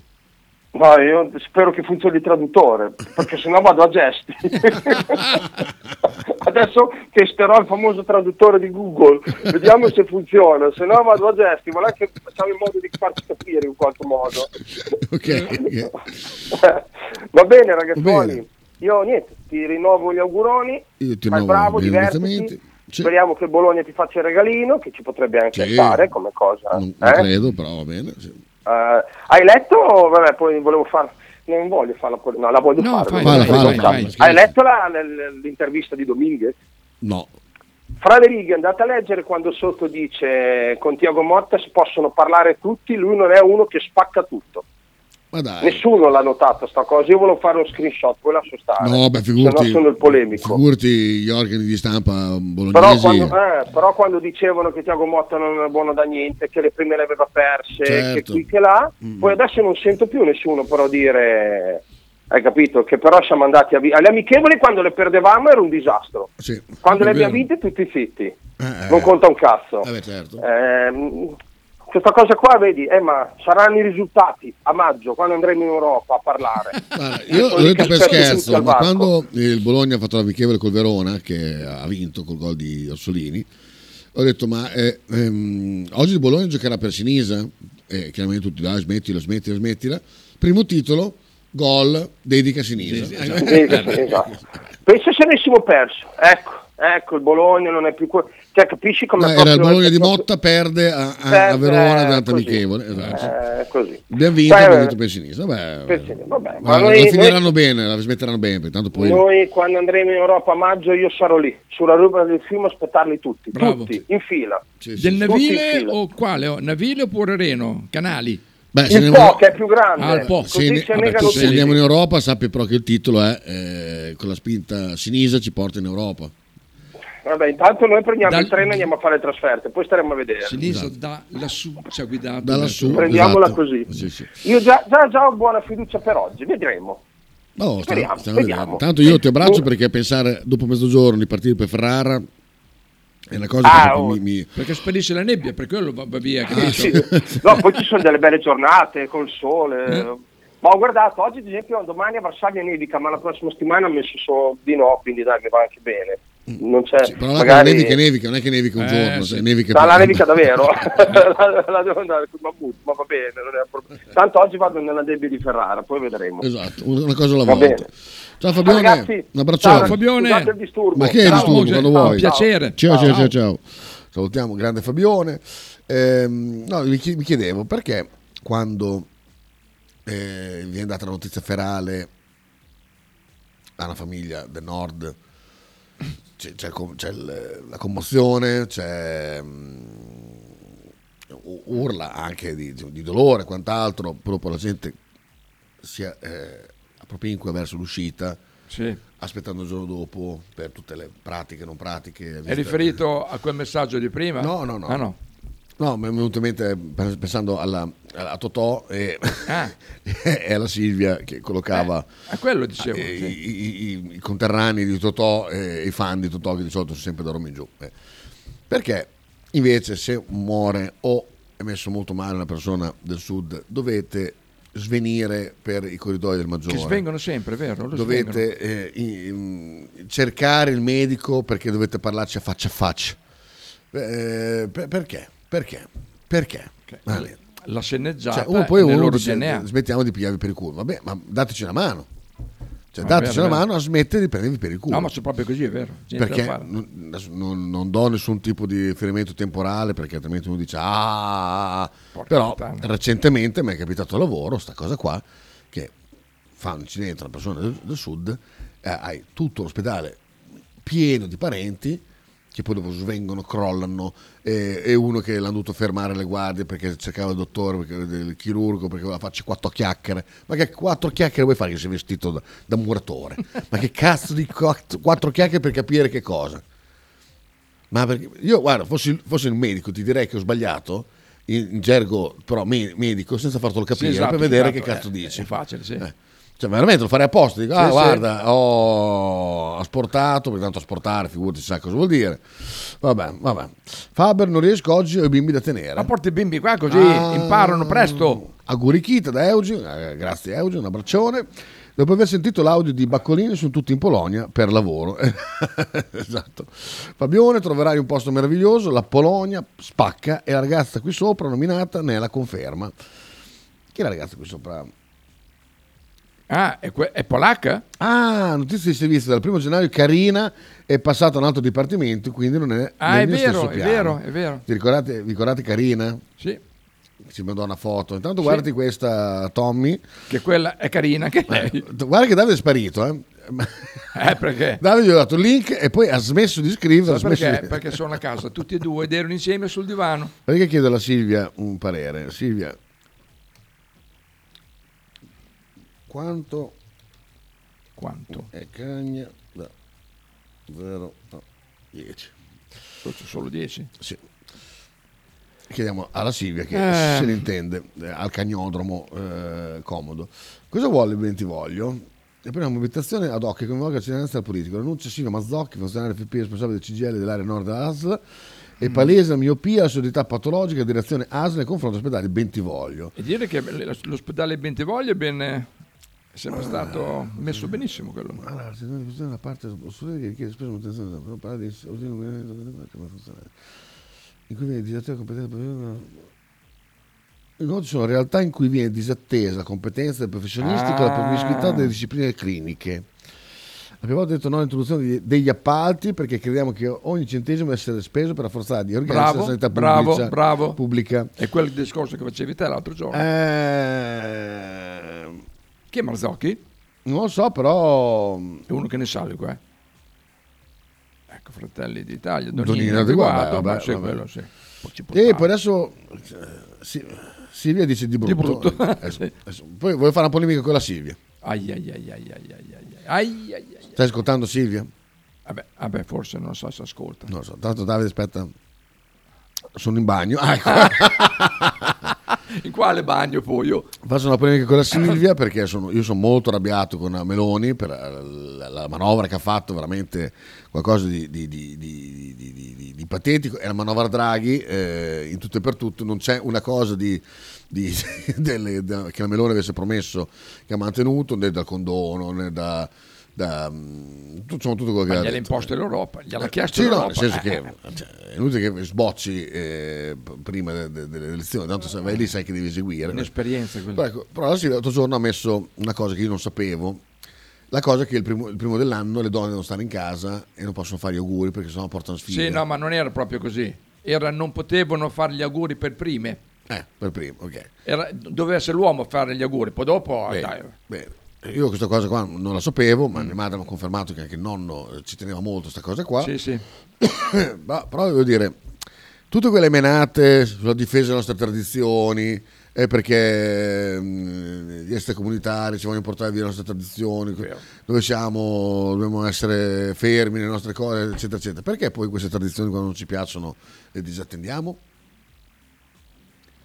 No, io spero che funzioni il traduttore, perché sennò vado a gesti. [laughs] Adesso testerò il famoso traduttore di Google, vediamo se funziona, se no vado a gesti, ma è che facciamo in modo di farci capire in qualche modo. Ok. [laughs] Va bene ragazzuoli, Bene. io niente, ti rinnovo gli auguroni, Io ti fai bravo, divertiti. Sì. speriamo che Bologna ti faccia il regalino, che ci potrebbe anche Sì. stare come cosa. Non, non eh? credo, però va bene. sì. Eh, hai letto? Vabbè, poi volevo fare. Non voglio farla, no, la voglio No, fare. Falla, falla, falla, Hai letto la- l'intervista di Dominguez? No. Fra le righe andate a leggere quando sotto dice con Tiago Motta si possono parlare tutti, lui non è uno che spacca tutto. Ma dai. Nessuno l'ha notato sta cosa, io volevo fare uno screenshot, poi lascio stare. No, beh, Se no figurati. sono il polemico. Figurati gli organi di stampa Però bolognesi. quando, eh, però quando dicevano che Tiago Motta non è buono da niente, che le prime le aveva perse, Certo. che qui che là, Mm. poi adesso non sento più nessuno però dire, hai capito, che però siamo andati a vi- alle amichevoli quando le perdevamo era un disastro, Sì. quando le abbiamo vinte tutti zitti, Eh, non conta un cazzo. eh, beh, certo. Ehm, questa cosa qua, vedi, eh, ma saranno i risultati a maggio, quando andremo in Europa a parlare. [laughs] Guarda, io l'ho detto per scherzo, ma quando il Bologna ha fatto l'amichevole col Verona, che ha vinto col gol di Orsolini, ho detto, ma eh, ehm, oggi il Bologna giocherà per Sinisa, e chiaramente tutti, dai, smettila, smettila, smettila. Primo titolo, gol, dedica a Sinisa. Sì, sì, esatto. Pensa se avessimo perso, ecco, ecco il Bologna non è più que- cioè capisci come No, era il Bologna di Motta, perde a, a- a Verona eh, durante così. l'amichevole. Esatto. Eh, così. Abbiamo vinto, Beh, abbiamo per Sinisa. Vabbè, per Sinisa, vabbè, ma ma la finiranno noi- bene, la smetteranno bene, tanto poi... Noi quando andremo in Europa a maggio io sarò lì, sulla rubrica del film a aspettarli tutti, Bravo. tutti, in fila. Del Tutti in Navile fila. o quale? Oh, Navile oppure Reno? Canali? Beh, se Il andiamo- Po che è più grande, Ah, Po. così se, ne- vabbè, se andiamo in Europa sappi però che il titolo è eh, con la spinta sinisa ci porta in Europa Vabbè, intanto noi prendiamo Dal- il treno e andiamo a fare le trasferte, poi staremo a vedere. Sinisa Esatto. da lassù ci ha guidato. da lassù Prendiamola esatto. così. Sì, sì. Io già, già, già ho buona fiducia per oggi, vedremo. Stiamo- Speriamo, vedere. vediamo. tanto io ti abbraccio perché pensare dopo mezzogiorno di partire per Ferrara è una cosa Ah, che oh. mi, mi- Perché spedisce la nebbia, per quello va, via. Ah? Sì. No, poi ci sono delle belle giornate col sole. Eh. Ma ho guardato, oggi ad esempio domani a Varsavia nevica, ma la prossima settimana ha messo solo di no, quindi dai, mi va anche bene. Non c'è, Sì, però magari... che nevica nevica non è che nevica un Eh, giorno sì. se nevica No, la nevica [laughs] davvero, [laughs] la, la devo andare con Mammut, ma va bene, è. Tanto oggi vado nella debbia di Ferrara, poi vedremo. esatto una cosa alla Va volta bene. ciao Fabione Ragazzi, un abbraccione ciao, Fabione. il disturbo. ma che è Ciao. disturbo Ciao, quando vuoi piacere. ciao ciao Ciao. ciao, salutiamo grande Fabione Ehm, no, mi chi- mi chiedevo perché quando eh, viene data la notizia ferale a una famiglia del nord c'è, c'è c'è la commozione c'è mm, u- urla anche di, di dolore e quant'altro proprio la gente si eh, appropinqua verso l'uscita Sì. aspettando il giorno dopo per tutte le pratiche non pratiche È riferito a quel messaggio di prima? No, no, no. Ah, no. No, mi è venuto in mente pens- pensando alla, a Totò e, Ah. [laughs] e alla Silvia che collocava A quello dicevo. eh, sì. i, i- i conterranei di Totò e i fan di Totò che di solito sono sempre da Roma in giù. eh. Perché invece se muore o è messo molto male una persona del sud dovete svenire per i corridoi del Maggiore. Che svengono sempre, vero? Lo Dovete eh, i- mm, cercare il medico perché dovete parlarci a faccia a faccia. Eh, per- perché? Perché? Perché? Vale. La sceneggiata Cioè, uno poi uno dice, DNA. smettiamo di pigliarvi per il culo. Vabbè, ma dateci una mano. Cioè, è dateci vero, una vero. mano a smettere di prendervi per il culo. No, ma sono proprio così, è vero. Niente da perché non, non- non do nessun tipo di riferimento temporale perché altrimenti uno dice ah, ah, ah". però puttana. recentemente mi è capitato a lavoro sta cosa qua che fa un incidente una persona del, del sud eh, hai tutto l'ospedale pieno di parenti che poi dopo svengono, crollano e, e uno che l'hanno dovuto fermare le guardie perché cercava il dottore, perché, il chirurgo perché voleva farci quattro chiacchiere ma che quattro chiacchiere vuoi fare che sei vestito da, da muratore ma che cazzo di quattro, quattro chiacchiere per capire che cosa ma perché io, guarda, fossi, fossi un medico, ti direi che ho sbagliato in, in gergo, però me- medico, senza fartelo capire, Sì, esatto, per vedere esatto, che cazzo eh, dici. È facile, sì. Eh. Cioè, veramente lo farei apposta. Dico, Sì, ah, sì. guarda, ho asportato, perché tanto asportare, figurati, sa cosa vuol dire. Vabbè, vabbè. Faber, non riesco oggi, ho i bimbi da tenere. Ma porti i bimbi qua così Ah. imparano presto. Auguri Kita da Eugene, eh, grazie Eugene, un abbraccione. Dopo aver sentito l'audio di Baccolini sono tutti in Polonia per lavoro. [laughs] esatto. Fabione, troverai un posto meraviglioso, la Polonia spacca e la ragazza qui sopra nominata ne è la conferma. Chi è la ragazza qui sopra? Ah, è, que- è polacca? Ah, notizia di servizio dal primo gennaio Carina è passata a un altro dipartimento, quindi non è Ah, nel è mio vero, è vero, è vero. Ti ricordate, vi ricordate Carina? Sì. Ci mandò una foto. Intanto Sì. guardi questa Tommy. Che quella è carina anche lei. Eh, guarda che Davide è sparito, eh. [laughs] Eh, perché? [laughs] Davide gli ho dato il link e poi ha smesso di scrivere. Sai smesso perché? di- Perché sono a casa tutti e due ed erano insieme sul divano. Perché chiedo alla Silvia un parere? Silvia, quanto, Quanto? è cagna da 0 a 10? Sono solo 10? Sì. Chiediamo alla Silvia che Eh. se ne intende eh, al cagnodromo eh, comodo. Cosa vuole il Bentivoglio? E poi una mobilitazione ad hoc che coinvolga la cittadinanza del politico. L'annuncia Silvia Mazzocchi, funzionario FP responsabile del CGL dell'area nord dell'ASL. E palese la miopia, la sordità patologica, direzione ASL nei confronti dell'ospedale Bentivoglio. E dire che l'ospedale Bentivoglio è, ben, è sempre stato messo benissimo quello. Allora, non è una parte che richiede spesso manutenzione per parlare di come funziona. In cui viene disattesa la competenza Inoltre ci sono realtà in cui viene disattesa la competenza del professionista con la Ah. permiscuità delle discipline cliniche. Abbiamo detto no all'introduzione degli appalti perché crediamo che ogni centesimo deve essere speso per rafforzare gli organi Bravo, della sanità bravo, pubblica. bravo. pubblica. È quel discorso che facevi te l'altro giorno. Eh, Chi è Marzocchi? non lo so, però È uno che ne sa lui qua. eh. Ecco, Fratelli d'Italia, Donino adeguato, vabbè, sì, vabbè. quello sì. Poi E poi adesso eh, Si- Silvia dice di brutto. Di brutto. Adesso- adesso- Poi voglio fare una polemica con la Silvia. Ai ai ai ai ai ai ai ai. ai, ai, ai. Stai ascoltando Silvia? Vabbè, vabbè, forse non so se ascolta. Non so, tanto Davide aspetta. Sono in bagno. Ah, ecco. [laughs] In quale bagno poi io? Faccio una polemica con la Silvia perché sono- io sono molto arrabbiato con Meloni per la, la manovra che ha fatto, veramente qualcosa di, di- di- di- patetico. È la manovra Draghi, eh, in tutto e per tutto, non c'è una cosa di, di- [laughs] delle- da- che la Meloni avesse promesso che ha mantenuto, né dal condono, né da... da tutto, insomma, tutto quello che ha gliel'ha imposto l'Europa, gliel'ha chiesto Sì, no, nel senso che Eh, cioè, è inutile che sbocci eh, prima de- de- delle elezioni, tanto se vai lì sai che devi eseguire. Un'esperienza quella. Però, ecco, però Silvia l'altro giorno ha messo una cosa che io non sapevo. La cosa è che il primo, il primo dell'anno le donne devono stare in casa e non possono fare gli auguri perché sennò portano sfide. Sì, no, ma non era proprio così. Era non potevano fare gli auguri per prime. Eh, per primo, ok. Era, doveva essere l'uomo a fare gli auguri, poi dopo Bene, dai, bene. Io questa cosa qua non la sapevo, Mm. ma mia madre mi ha confermato che anche il nonno eh, ci teneva molto questa cosa qua. Sì, sì. [coughs] Ma- però devo dire, tutte quelle menate sulla difesa delle nostre tradizioni, è perché mh, gli extracomunitari ci vogliono portare via le nostre tradizioni, dove siamo, dobbiamo essere fermi nelle nostre cose, eccetera, eccetera. Perché poi queste tradizioni quando non ci piacciono le disattendiamo?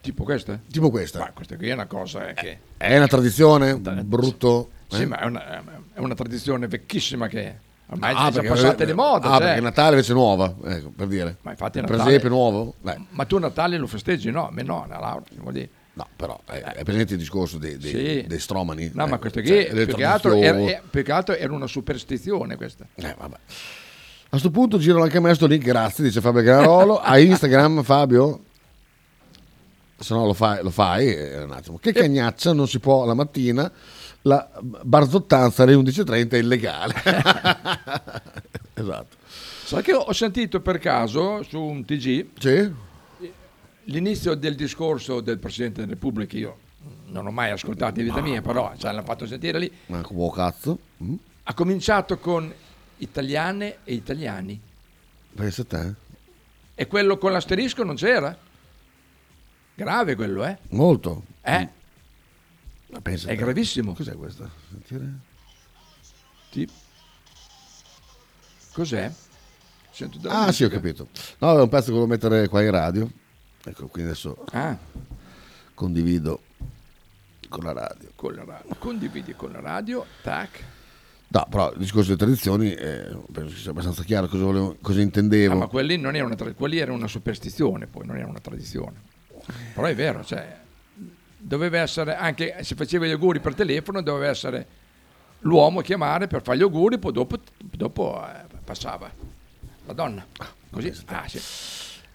Tipo questa? Tipo questa. Ma questa qui è una cosa eh, che... È una tradizione? Brutto? Sì, eh? ma è una, è una tradizione vecchissima che ormai Ah, sono passate le mode. Ah, cioè. perché Natale invece è nuova, ecco, per dire. Ma infatti per Natale- esempio nuovo? Beh, Ma tu Natale lo festeggi? No, me no, no, Laura, vuol dire. No, però è, è presente il discorso dei, dei, Sì. dei stromani? No, ma Ecco, questo qui cioè, più, che altro era, è- più che altro era una superstizione questa. Eh, vabbè. A questo punto giro anche a me sto link, grazie, dice Fabio Granarolo. A Instagram, Fabio? Se no lo fai, lo fai eh, un attimo. Che cagnaccia non si può la mattina, la barzottanza alle 11.30 è illegale. [laughs] esatto. Sai che ho sentito per caso su un TG Sì? l'inizio del discorso del Presidente della Repubblica, io non ho mai ascoltato in vita mia, però ce l'hanno fatto sentire lì, Ma come cazzo? Mm? ha cominciato con italiane e italiani. Pensa te. E quello con l'asterisco non c'era? Grave quello, eh? Molto. Eh? Ma pensa È te. gravissimo. Cos'è questo? Sentire? Sì. Cos'è? Sento della Ah, sì, ho musica. capito. No, è un pezzo che volevo mettere qua in radio. Ecco, quindi adesso Ah. condivido con la radio. Con la radio. Condividi con la radio, tac. No, però il discorso delle tradizioni eh, penso che sia abbastanza chiaro cosa, volevo, cosa intendevo. Ah, ma quelli non era una tra- quelli era una superstizione, poi non era una tradizione. Però è vero, cioè, doveva essere anche se faceva gli auguri per telefono, doveva essere l'uomo a chiamare per fare gli auguri, poi dopo, dopo eh, passava la donna. Così, ah, sì.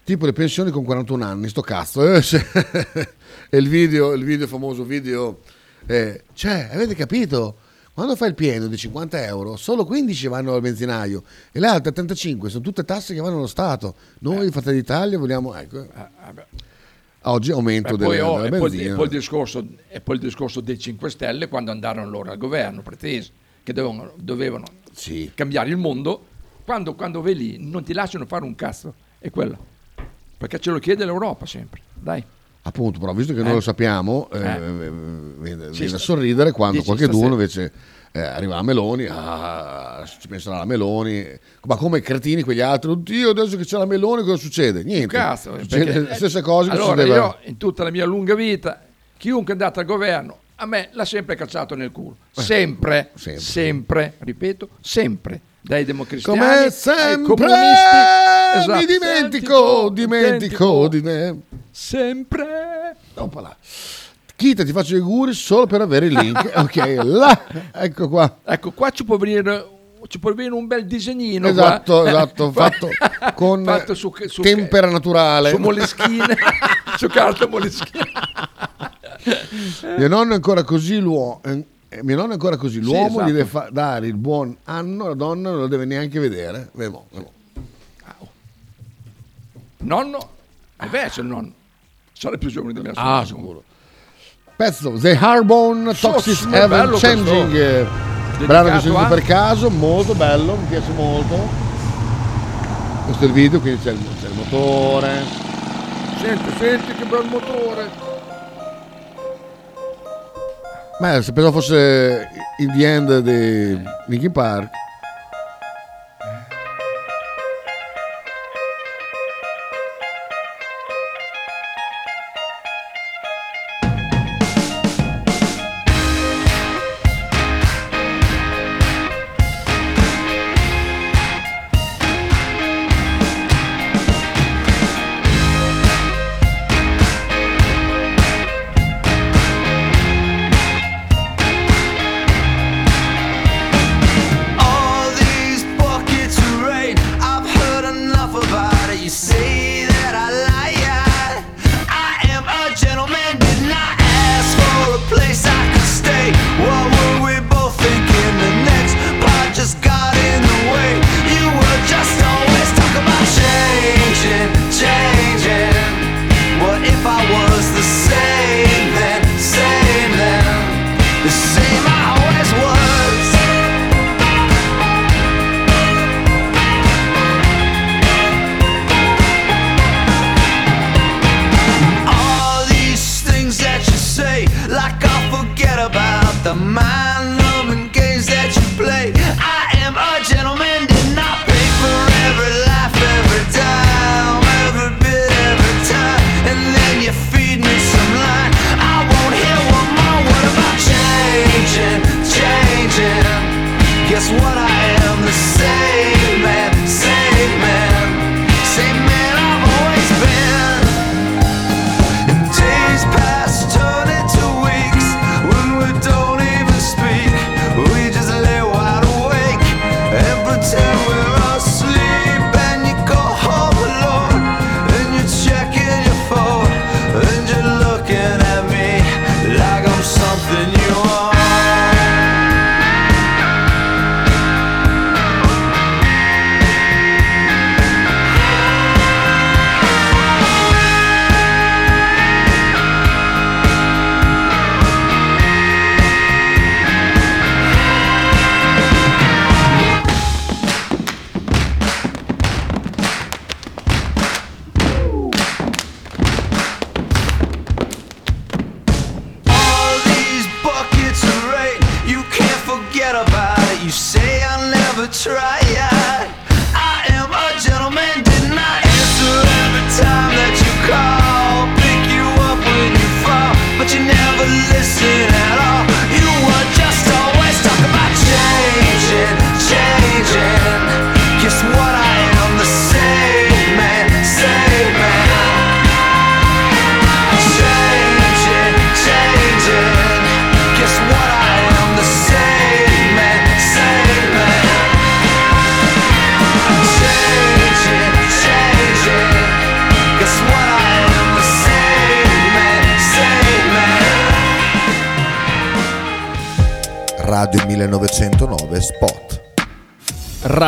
Tipo le pensioni con 41 anni, sto cazzo. eh, se- [laughs] e il video, il video, famoso video, eh, cioè, avete capito? Quando fai il pieno di 50 euro, solo 15 vanno al benzinaio e le altre 35 sono tutte tasse che vanno allo Stato. Noi, Eh. Fratelli d'Italia, vogliamo... Ecco, oggi aumento Beh, poi, delle, oh, della e, poi, e poi il discorso, e poi il discorso dei 5 Stelle quando andarono loro al governo, pretesi, che dovevano, dovevano cambiare il mondo, quando, quando vai lì non ti lasciano fare un cazzo, è quello. Perché ce lo chiede l'Europa sempre, dai. Appunto, però visto che noi Eh. lo sappiamo, eh, Eh. viene, Sì, viene sta- a sorridere quando dici qualcuno invece eh, arriva la Meloni, ah, ci penserà la Meloni, ma come cretini quegli altri, oddio adesso che c'è la Meloni cosa succede? Niente, Cazzo, succede perché- le stesse cose che allora, succedeva. io in tutta la mia lunga vita, chiunque è andato al governo, a me l'ha sempre cacciato nel culo. Sempre, sempre, ripeto, sempre. Dai democristiani Come sempre comunisti. Esatto. mi dimentico, dimentico di me. Sempre. Oppala. Chita, ti faccio gli auguri solo per avere il link. [laughs] ok, là, ecco qua. Ecco, qua ci può venire, ci può venire un bel disegnino. Esatto, qua. esatto, [laughs] fatto con Fatto su- su- tempera naturale. Su moleschine, [laughs] su carta moleschine. Mio nonno è ancora così l'uomo. mio nonno è ancora così. L'uomo esatto. gli deve fa- dare il buon anno, la donna non lo deve neanche vedere. Vemo, vemo. Nonno, è vecchio il nonno. Sarà più giovane di me. Ah, sicuro. Pezzo The Harbone Toxic ma Ever bello Changing. questo. eh, Brano che ho sentito per caso, molto bello, mi piace molto. Questo è il video, quindi c'è il, c'è il motore. Senti, senti che bel motore. Beh, se pensavo fosse il the end di Linkin Park.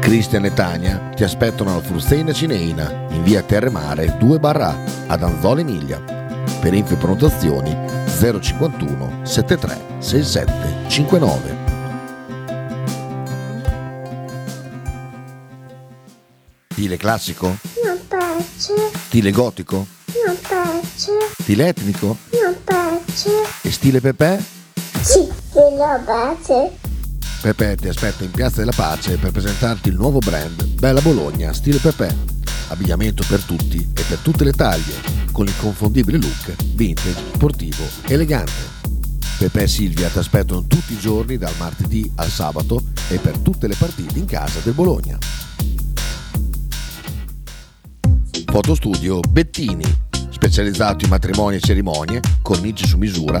Cristian e Tania ti aspettano alla Frusteina Cineina in via Terremare 2 barra ad Anzola Emilia. Per info e prenotazioni 051 73 67 59. Stile classico? Non piace, Stile gotico? non piace, Stile etnico? non piace. E stile Pepe? Sì, non piace. Pepe ti aspetta in Piazza della Pace per presentarti il nuovo brand Bella Bologna Stile Pepe. Abbigliamento per tutti e per tutte le taglie, con l'inconfondibile look vintage, sportivo, elegante. Pepe e Silvia ti aspettano tutti i giorni dal martedì al sabato e per tutte le partite in casa del Bologna. Fotostudio Bettini, specializzato in matrimoni e cerimonie, cornici su misura,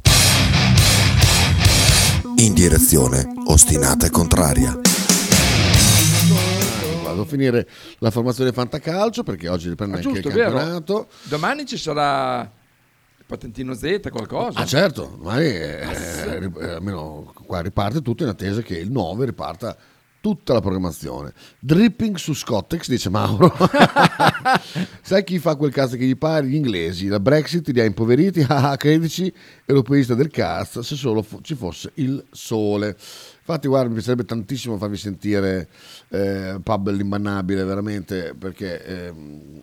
In direzione ostinata e contraria. Vado a finire la formazione Fantacalcio perché oggi riprende Ah, anche giusto, il vero? campionato. Domani ci sarà il patentino Z, qualcosa. Ah certo, ormai eh, ri- eh, almeno qua riparte tutto in attesa che il 9 riparta tutta la programmazione. Dripping su Scottex, dice Mauro. [laughs] Sai chi fa quel cazzo che gli pare? Gli inglesi. La Brexit li ha impoveriti, [laughs] ah, credici, europeista del cazzo, se solo fo- ci fosse il sole. Infatti, guarda, mi piacerebbe tantissimo farvi sentire eh, Pub l'imbannabile, veramente, perché ehm,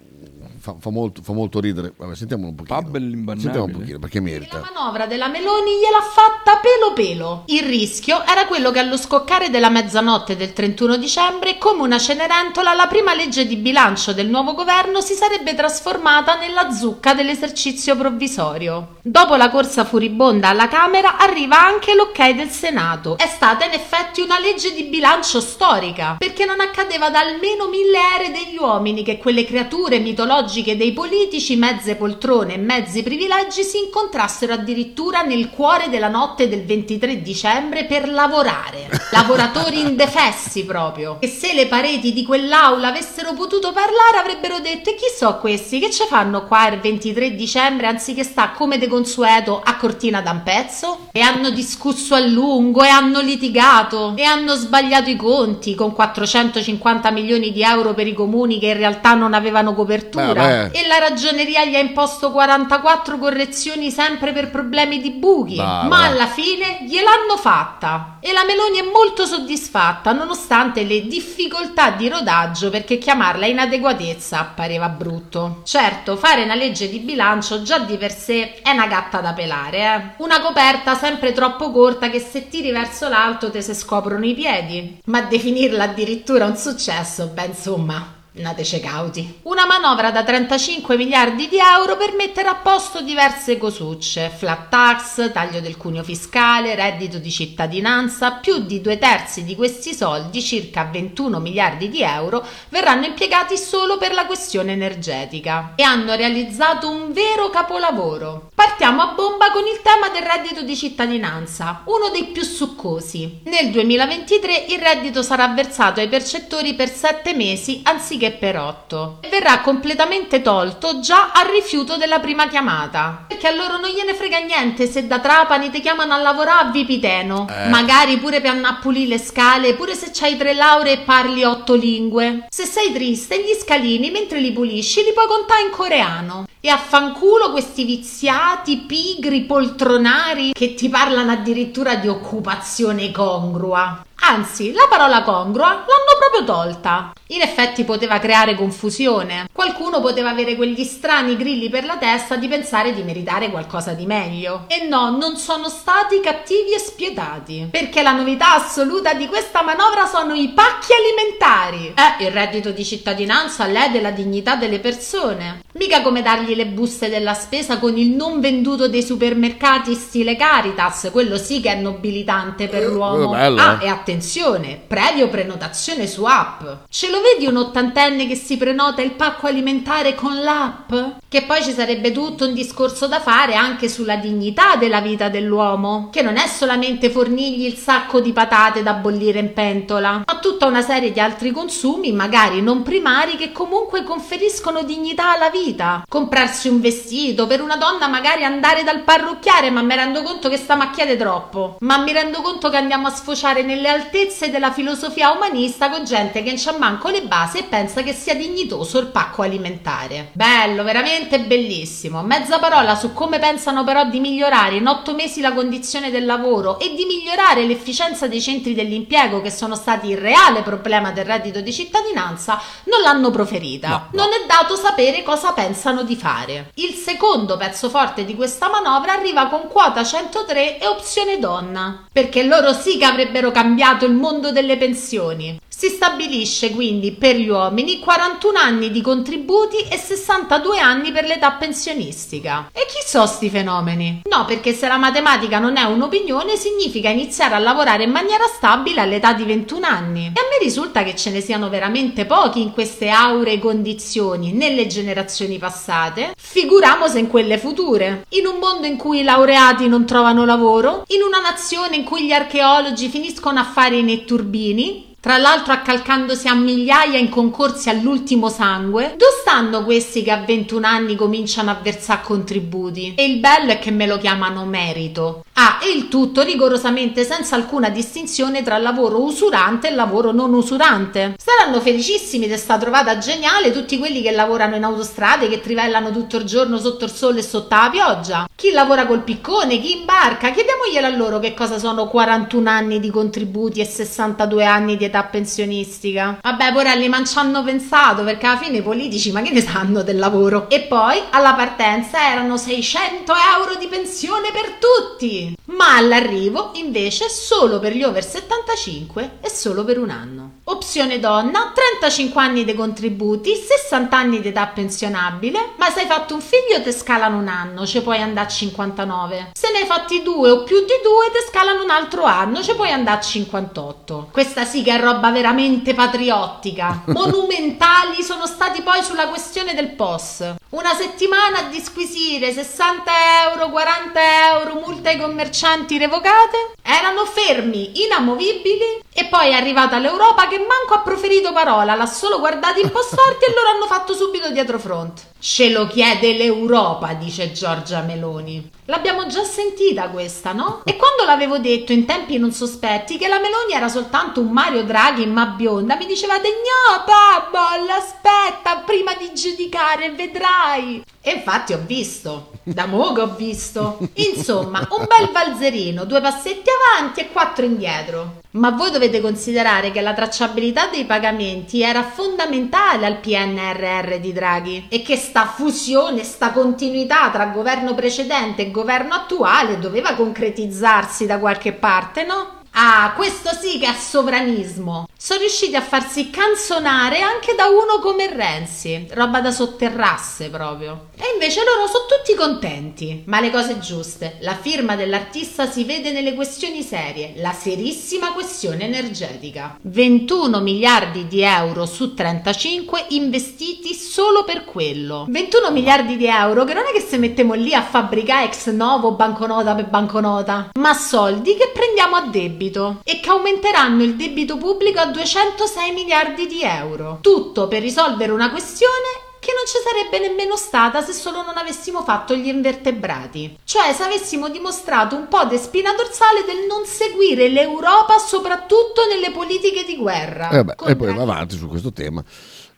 fa, fa molto, fa molto ridere. Vabbè, sentiamolo un pochino. Sentiamo un pochino, perché merita. La manovra della Meloni gliel'ha fatta pelo pelo. Il rischio era quello che allo scoccare della mezzanotte del 31 dicembre, come una cenerentola, la prima legge di bilancio del nuovo governo si sarebbe trasformata nella zucca dell'esercizio provvisorio. Dopo la corsa furibonda alla Camera arriva anche l'ok del Senato. È stata in effetti una legge di bilancio storica, perché non accadeva da almeno mille ere degli uomini che quelle creature mitologiche dei politici, mezze poltrone e mezzi privilegi si incontrassero addirittura nel cuore della notte del 23 dicembre per lavorare. [laughs] Lavoratori indefessi proprio. E se le pareti di quell'aula avessero potuto parlare avrebbero detto e chi so questi che ci fanno qua il 23 dicembre anziché sta come de consueto a Cortina da un pezzo? E hanno discusso a lungo e hanno litigato litigato e hanno sbagliato i conti con 450 milioni di euro per i comuni che in realtà non avevano copertura Beh, beh. e la ragioneria gli ha imposto 44 correzioni sempre per problemi di buchi, Bah, ma alla fine gliel'hanno fatta e la Meloni è molto soddisfatta nonostante le difficoltà di rodaggio perché chiamarla inadeguatezza pareva brutto. Certo, fare una legge di bilancio già di per sé è una gatta da pelare, eh. Una coperta sempre troppo corta che se tiri verso l'alto te se scoprono i piedi. Ma definirla addirittura un successo, beh insomma, Nateci cauti. Una manovra da 35 miliardi di euro per mettere a posto diverse cosucce, flat tax, taglio del cuneo fiscale, reddito di cittadinanza, più di due terzi di questi soldi, circa 21 miliardi di euro, verranno impiegati solo per la questione energetica e hanno realizzato un vero capolavoro. Partiamo a bomba con il tema del reddito di cittadinanza, uno dei più succosi. Nel 2023 il reddito sarà versato ai percettori per 7 mesi anziché per 8 e verrà completamente tolto già al rifiuto della prima chiamata. Perché a loro non gliene frega niente se da Trapani ti chiamano a lavorare a Vipiteno, Eh. magari pure per andare a pulire le scale, pure se c'hai tre lauree e parli otto lingue. Se sei triste, gli scalini mentre li pulisci li puoi contare in coreano. E affanculo questi viziati, pigri, poltronari che ti parlano addirittura di occupazione congrua. Anzi, la parola congrua l'hanno proprio tolta. In effetti poteva creare confusione. Qualcuno poteva avere quegli strani grilli per la testa di pensare di meritare qualcosa di meglio. E no, non sono stati cattivi e spietati. Perché la novità assoluta di questa manovra sono i pacchi alimentari. Eh, il reddito di cittadinanza lede la dignità delle persone. Mica come dargli le buste della spesa con il non venduto dei supermercati stile Caritas, quello sì che è nobilitante per l'uomo. bello, ah, eh. e attenzione, previo prenotazione su app. Ce lo vedi un ottantenne che si prenota il pacco alimentare con l'app? Che poi ci sarebbe tutto un discorso da fare anche sulla dignità della vita dell'uomo, che non è solamente fornirgli il sacco di patate da bollire in pentola, ma tutta una serie di altri consumi, magari non primari, che comunque conferiscono dignità alla vita. Comprarsi un vestito, per una donna magari andare dal parrucchiare, ma mi rendo conto che sta macchiate troppo. Ma mi rendo conto che andiamo a sfociare nelle altezze della filosofia umanista con gente che non c'ha manco le basi e pensa che sia dignitoso il pacco alimentare. Bello, veramente bellissimo. Mezza parola su come pensano però di migliorare in otto mesi la condizione del lavoro e di migliorare l'efficienza dei centri dell'impiego che sono stati il reale problema del reddito di cittadinanza non l'hanno proferita. Non è dato sapere cosa pensano di fare. Il secondo pezzo forte di questa manovra arriva con quota 103 e opzione donna, perché loro sì che avrebbero cambiato il mondo delle pensioni. Si stabilisce quindi per gli uomini 41 anni di contributi e 62 anni per l'età pensionistica. E chi so sti fenomeni? No, perché se la matematica non è un'opinione significa iniziare a lavorare in maniera stabile all'età di 21 anni. E a me risulta che ce ne siano veramente pochi in queste auree condizioni nelle generazioni passate, figuriamoci in quelle future. In un mondo in cui i laureati non trovano lavoro, in una nazione in cui gli archeologi finiscono a fare i netturbini, tra l'altro accalcandosi a migliaia in concorsi all'ultimo sangue, dove stanno questi che a 21 anni cominciano a versare contributi? E il bello è che me lo chiamano merito. Ah, e il tutto rigorosamente senza alcuna distinzione tra lavoro usurante e lavoro non usurante. Saranno felicissimi di sta trovata geniale tutti quelli che lavorano in autostrade, che trivellano tutto il giorno sotto il sole e sotto la pioggia. Chi lavora col piccone, chi in barca, chiediamoglielo a loro che cosa sono 41 anni di contributi e 62 anni di età pensionistica. Vabbè, porelli, ma ci hanno pensato perché alla fine i politici ma che ne sanno del lavoro? E poi alla partenza erano 600 euro di pensione per tutti. Ma all'arrivo invece solo per gli over 75 e solo per un anno. Opzione donna, 35 anni di contributi, 60 anni di età pensionabile, ma se hai fatto un figlio te scalano un anno, ci puoi andare a 59. Se ne hai fatti due o più di due te scalano un altro anno, ci puoi andare a 58. Questa sì che è roba veramente patriottica. [laughs] Monumentali sono stati poi sulla questione del POS. Una settimana a disquisire 60 euro, 40 euro, multe ai commercianti revocate, erano fermi, inamovibili E poi è arrivata l'Europa che manco ha proferito parola, l'ha solo guardati un po' storti e loro hanno fatto subito dietro front. Ce lo chiede l'Europa, dice Giorgia Meloni. L'abbiamo già sentita questa, no? E quando l'avevo detto in tempi non sospetti che la Meloni era soltanto un Mario Draghi ma bionda, mi dicevate no, Bubble, aspetta prima di giudicare, vedrai. E infatti ho visto, da mo' che ho visto. Insomma, un bel valzerino, due passetti avanti e quattro indietro. Ma voi dovete considerare che la tracciabilità dei pagamenti era fondamentale al PNRR di Draghi e che sta fusione, sta continuità tra governo precedente e governo attuale doveva concretizzarsi da qualche parte, no? Ah, questo sì che è sovranismo. Sono riusciti a farsi canzonare anche da uno come Renzi, roba da sotterrasse proprio. E invece loro sono tutti contenti. Ma le cose giuste, la firma dell'artista si vede nelle questioni serie, la serissima questione energetica. 21 miliardi di euro su 35 investiti solo per quello. 21 miliardi di euro che non è che se mettiamo lì a fabbricare ex novo banconota per banconota, ma soldi che prendiamo a debito e che aumenteranno il debito pubblico a 206 miliardi di euro. Tutto per risolvere una questione che non ci sarebbe nemmeno stata se solo non avessimo fatto gli invertebrati. Cioè se avessimo dimostrato un po' di spina dorsale del non seguire l'Europa soprattutto nelle politiche di guerra. Eh beh, e poi va avanti su questo tema.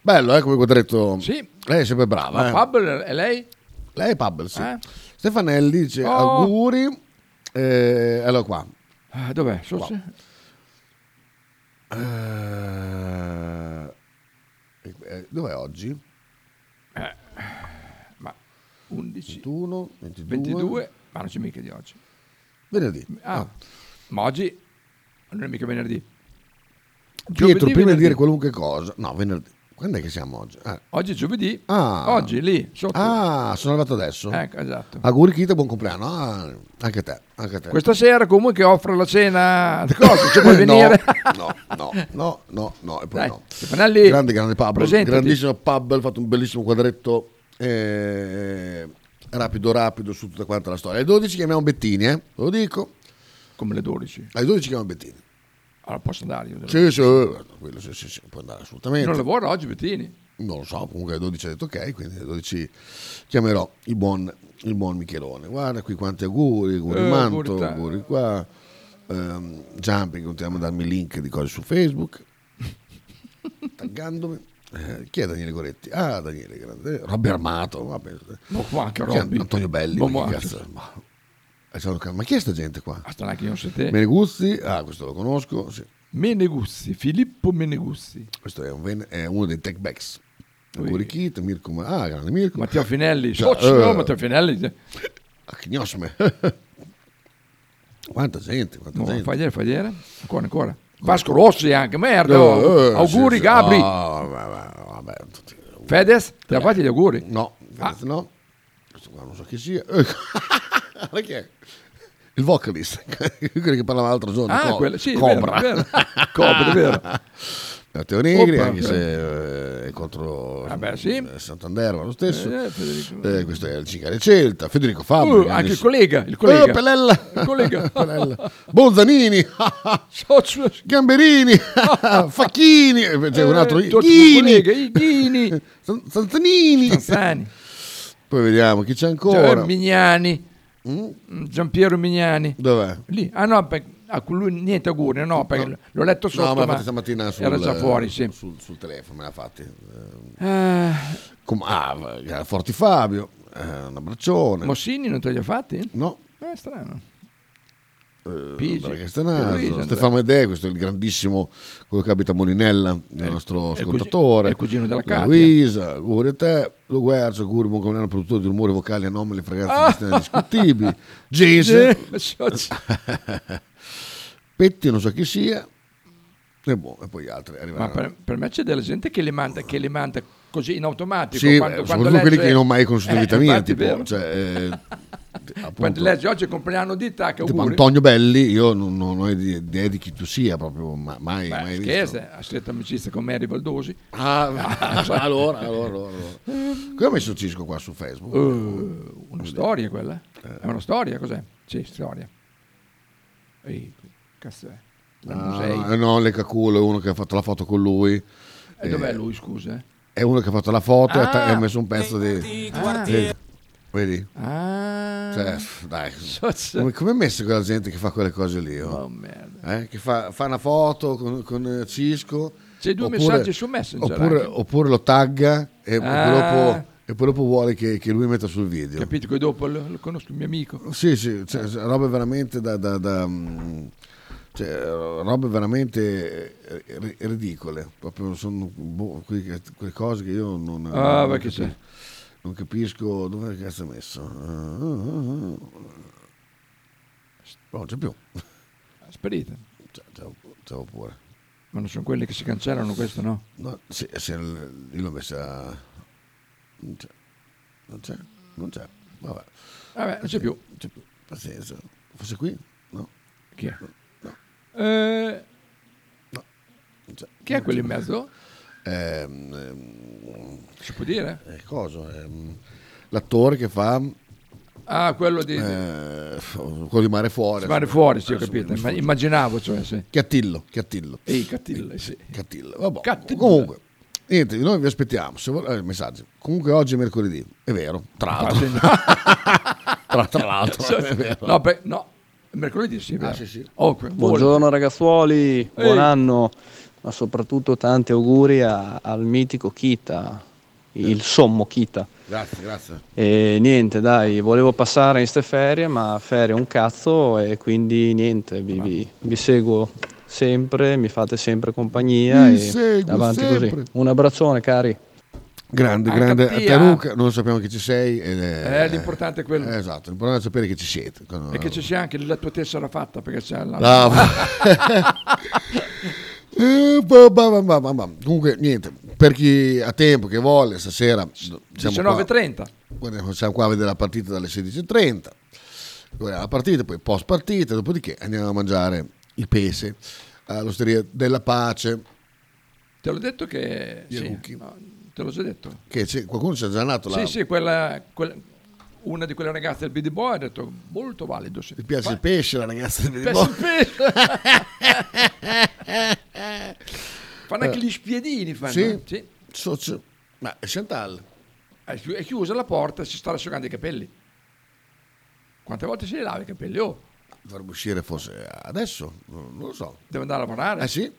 Bello, eh, come quadretto. Sì. Lei è sempre brava. Ma eh. Pubble è lei? Lei è Pubble, sì. Eh? Stefanelli dice Oh. auguri. Eh, allora qua. Ah, dov'è? So se- Eh, eh, dov'è oggi? Eh, ma 11, 21, 22, 22, ma non c'è mica di oggi. Venerdì. Ah, Ah. ma oggi non è mica venerdì. Pietro, prima di dire qualunque cosa. No, venerdì. Quando è che siamo oggi? Ah. Oggi è giovedì. Ah. Oggi lì, sotto. Ah, sono arrivato adesso. Ecco, esatto. Auguri Kita, buon compleanno. Ah, anche a te, anche a te. Questa sera comunque offre la cena. [laughs] Cosa? Ci puoi No, venire? No, no, no, no, no, e poi Dai, no. Stefanelli, grande, grande pub, presentati. grandissimo pub, ha fatto un bellissimo quadretto eh, rapido, rapido su tutta quanta la storia. Alle 12 chiamiamo Bettini, eh? Lo dico. Come le 12? Alle 12 chiamiamo Bettini. Allora posso andare io? Sì, sì, eh, quello sì, sì, sì, può andare assolutamente. Non lavora oggi Bettini? Non lo so, comunque alle 12 ha detto ok, quindi alle 12 chiamerò il buon, il buon Michelone. Guarda qui quanti auguri, auguri Eh, Manto, auguri auguri qua. Ehm, Jumping, continuiamo a darmi link di cose su Facebook, [laughs] taggandomi. Eh, chi è Daniele Goretti? Ah, Daniele Grande. Robby Armato, vabbè. Ma qua anche Robby. Antonio Belli, Ma ma, cazzo? Ma, ma chi è sta gente qua? Basta neanche io so te. Meneguzzi, ah questo lo conosco, sì. Meneguzzi, Filippo Meneguzzi. questo è, un ven- è uno dei tech backs. Auguri Kit, Mirko, Ma- ah grande Mirko. Matteo Finelli, Cioè, socio, eh, Matteo Finelli. Ah, che gnosme. [laughs] quanta gente, quanta No, gente. fai vedere. Ancora, ancora. Vasco Rossi anche, merda. Eh, oh. eh, auguri sì, sì. Gabri. Ah, vabbè, vabbè, tutti- Fedez, ti ha fatti gli auguri? No, Ah. No. Questo qua non so chi sia. [laughs] [laughs] Chi è? Il vocalist, [laughs] quello che parlava l'altro giorno. Ah, Co- quello- sì, è Cobra. vero, è vero. Cobra, è vero. [laughs] Matteo Negri, Oppa, anche se eh, è contro Vabbè, sì. eh, Santander, ma lo stesso. Eh, Federico. Eh, questo è il Cicare Celta, Federico Fabri. Uh, anche il collega, il collega. Eh, Pelella. Il collega. Pelella. Bonzanini, Socio. Gamberini, Facchini, eh, c'è un altro Eh, Ghini, Ghini. San- Sanzanini. Tanzani. Poi vediamo chi c'è Cioè, ancora. Mignani. Giampiero Mignani. Dov'è? Lì. Ah no, per, a lui niente auguri, no, perché l'ho letto sotto, no, ma, ma stamattina sul, era già fuori, sì. sul, sul telefono me l'ha fatti. Eh, Eh, com- ah, Forti Fabio, eh, un abbraccione. Mossini non te li ha fatti? No. Eh, strano. Eh, Pigi. Andrea. Stefano Medè, questo è il grandissimo, quello che abita a Molinella, il nostro è il ascoltatore. è il cugino della Katia. Luisa, auguri a te, Lo auguri buon compleanno produttore di rumori vocali anomali, fragranze Ah! discutibili. Jason. Petti, non so chi sia, e, boh, e poi gli altri per, per me c'è della gente che le manda, che le manda così in automatico. Sì, quando, eh, quando soprattutto quelli legge- che non ho mai conosciuto in Eh, vita mia, tipo, cioè, eh, [laughs] Quando leggi oggi è il compleanno di tac, tipo. Antonio Belli, io non, non ho idea di chi tu sia, proprio ma- mai, Beh, mai visto. scherza, ha stretto amicizia con Mary Valdosi. Ah, [laughs] [laughs] allora, allora, allora. Cosa ha messo Cisco qua su Facebook? Eh, una storia quella? È una storia, cos'è? Sì, storia. Ehi, cazzo è? Ah, eh no, Leccaculo è uno che ha fatto la foto con lui. E dov'è lui, scusa? È uno che ha fatto la foto e ha Ah. e ha messo un pezzo di... Ah. Vedi? Vedi? Ah. Cioè, dai, come, come è messa quella gente che fa quelle cose lì? oh? Oh, merda. Eh, Che fa, fa una foto con, con eh, Cisco. C'è due messaggi su Messenger Oppure, anche. oppure lo tagga e, poi Ah. dopo, e poi dopo vuole che, che lui metta sul video. Capito che dopo lo, lo conosco il mio amico. Sì, sì, cioè, robe veramente da... da- da, mm, cioè, robe veramente eh, ri- ridicole. Proprio sono boh, quelle, quelle cose che io non, Ah, non perché capi- c'è? non capisco dove cazzo è messo. Ah, ah, ah. No, non c'è più. C'è, c'è, c'è pure. Ma non sono quelli che si cancellano questo, no? No, sì, il- io l'ho messa. Non c'è. Non c'è. Non c'è. Vabbè. Vabbè, non c'è più. Non c'è più. Pazienza. Forse qui? No. Chi è? No. Eh, Non c'è. chi è quello in mezzo? Ehm, ehm, Si può dire? eh, cosa? Ehm, l'attore che fa. Ah, quello di... eh, quello di Mare Fuori. Mare fuori, sì, ho capito. immaginavo, cioè, sì. Chiattillo, Chiattillo. Ehi, Cattillo, sì. Cattillo. Vabbè. Cattillo. Comunque, niente, noi vi aspettiamo. Se vol- eh, messaggi. Comunque oggi è mercoledì, è vero. Tra l'altro. [laughs] tra, tra l'altro, [laughs] è vero. No, beh, no, mercoledì sì. Ah, sì, sì. Oh, Buongiorno ragazzuoli, buon Ehi. anno, ma soprattutto tanti auguri a- al mitico Kita, il sommo Kita. Grazie, grazie. E niente, dai, volevo passare in ste ferie, ma ferie un cazzo e quindi niente, vi, vi- vi seguo sempre, mi fate sempre compagnia Vi e seguo avanti sempre. così. Un abbraccione cari. Grande, grande a a ah. Luca, noi sappiamo che ci sei. È, Eh, l'importante è quello. eh, esatto, l'importante è sapere che ci siete. E che ci sia anche la tua tessera fatta, perché c'è la... [laughs] Eh, ba, ba, ba. Comunque, niente, per chi ha tempo, che vuole, stasera siamo qua, 19.30. guarda, siamo qua a vedere la partita dalle 16.30. Guardiamo La partita, poi post partita, dopodiché andiamo a mangiare il pese all'osteria della pace. Te l'ho detto che... Sì, no, te l'ho già detto. Che c'è- qualcuno ci ha già nato là. Sì, sì, quella, quella- una di quelle ragazze del BD Boy ha detto molto valido. Sì. Ti piace Fa- il pesce, la ragazza del Piace il pesce. [laughs] fanno anche gli spiedini. Fanno. Sì? Sì. So- so- ma è Chantal. È chi- è chiusa la porta e si sta asciugando i capelli. Quante volte si li lava i capelli? Oh, Dovrebbe uscire forse adesso, non non lo so. deve andare a lavorare. Eh sì?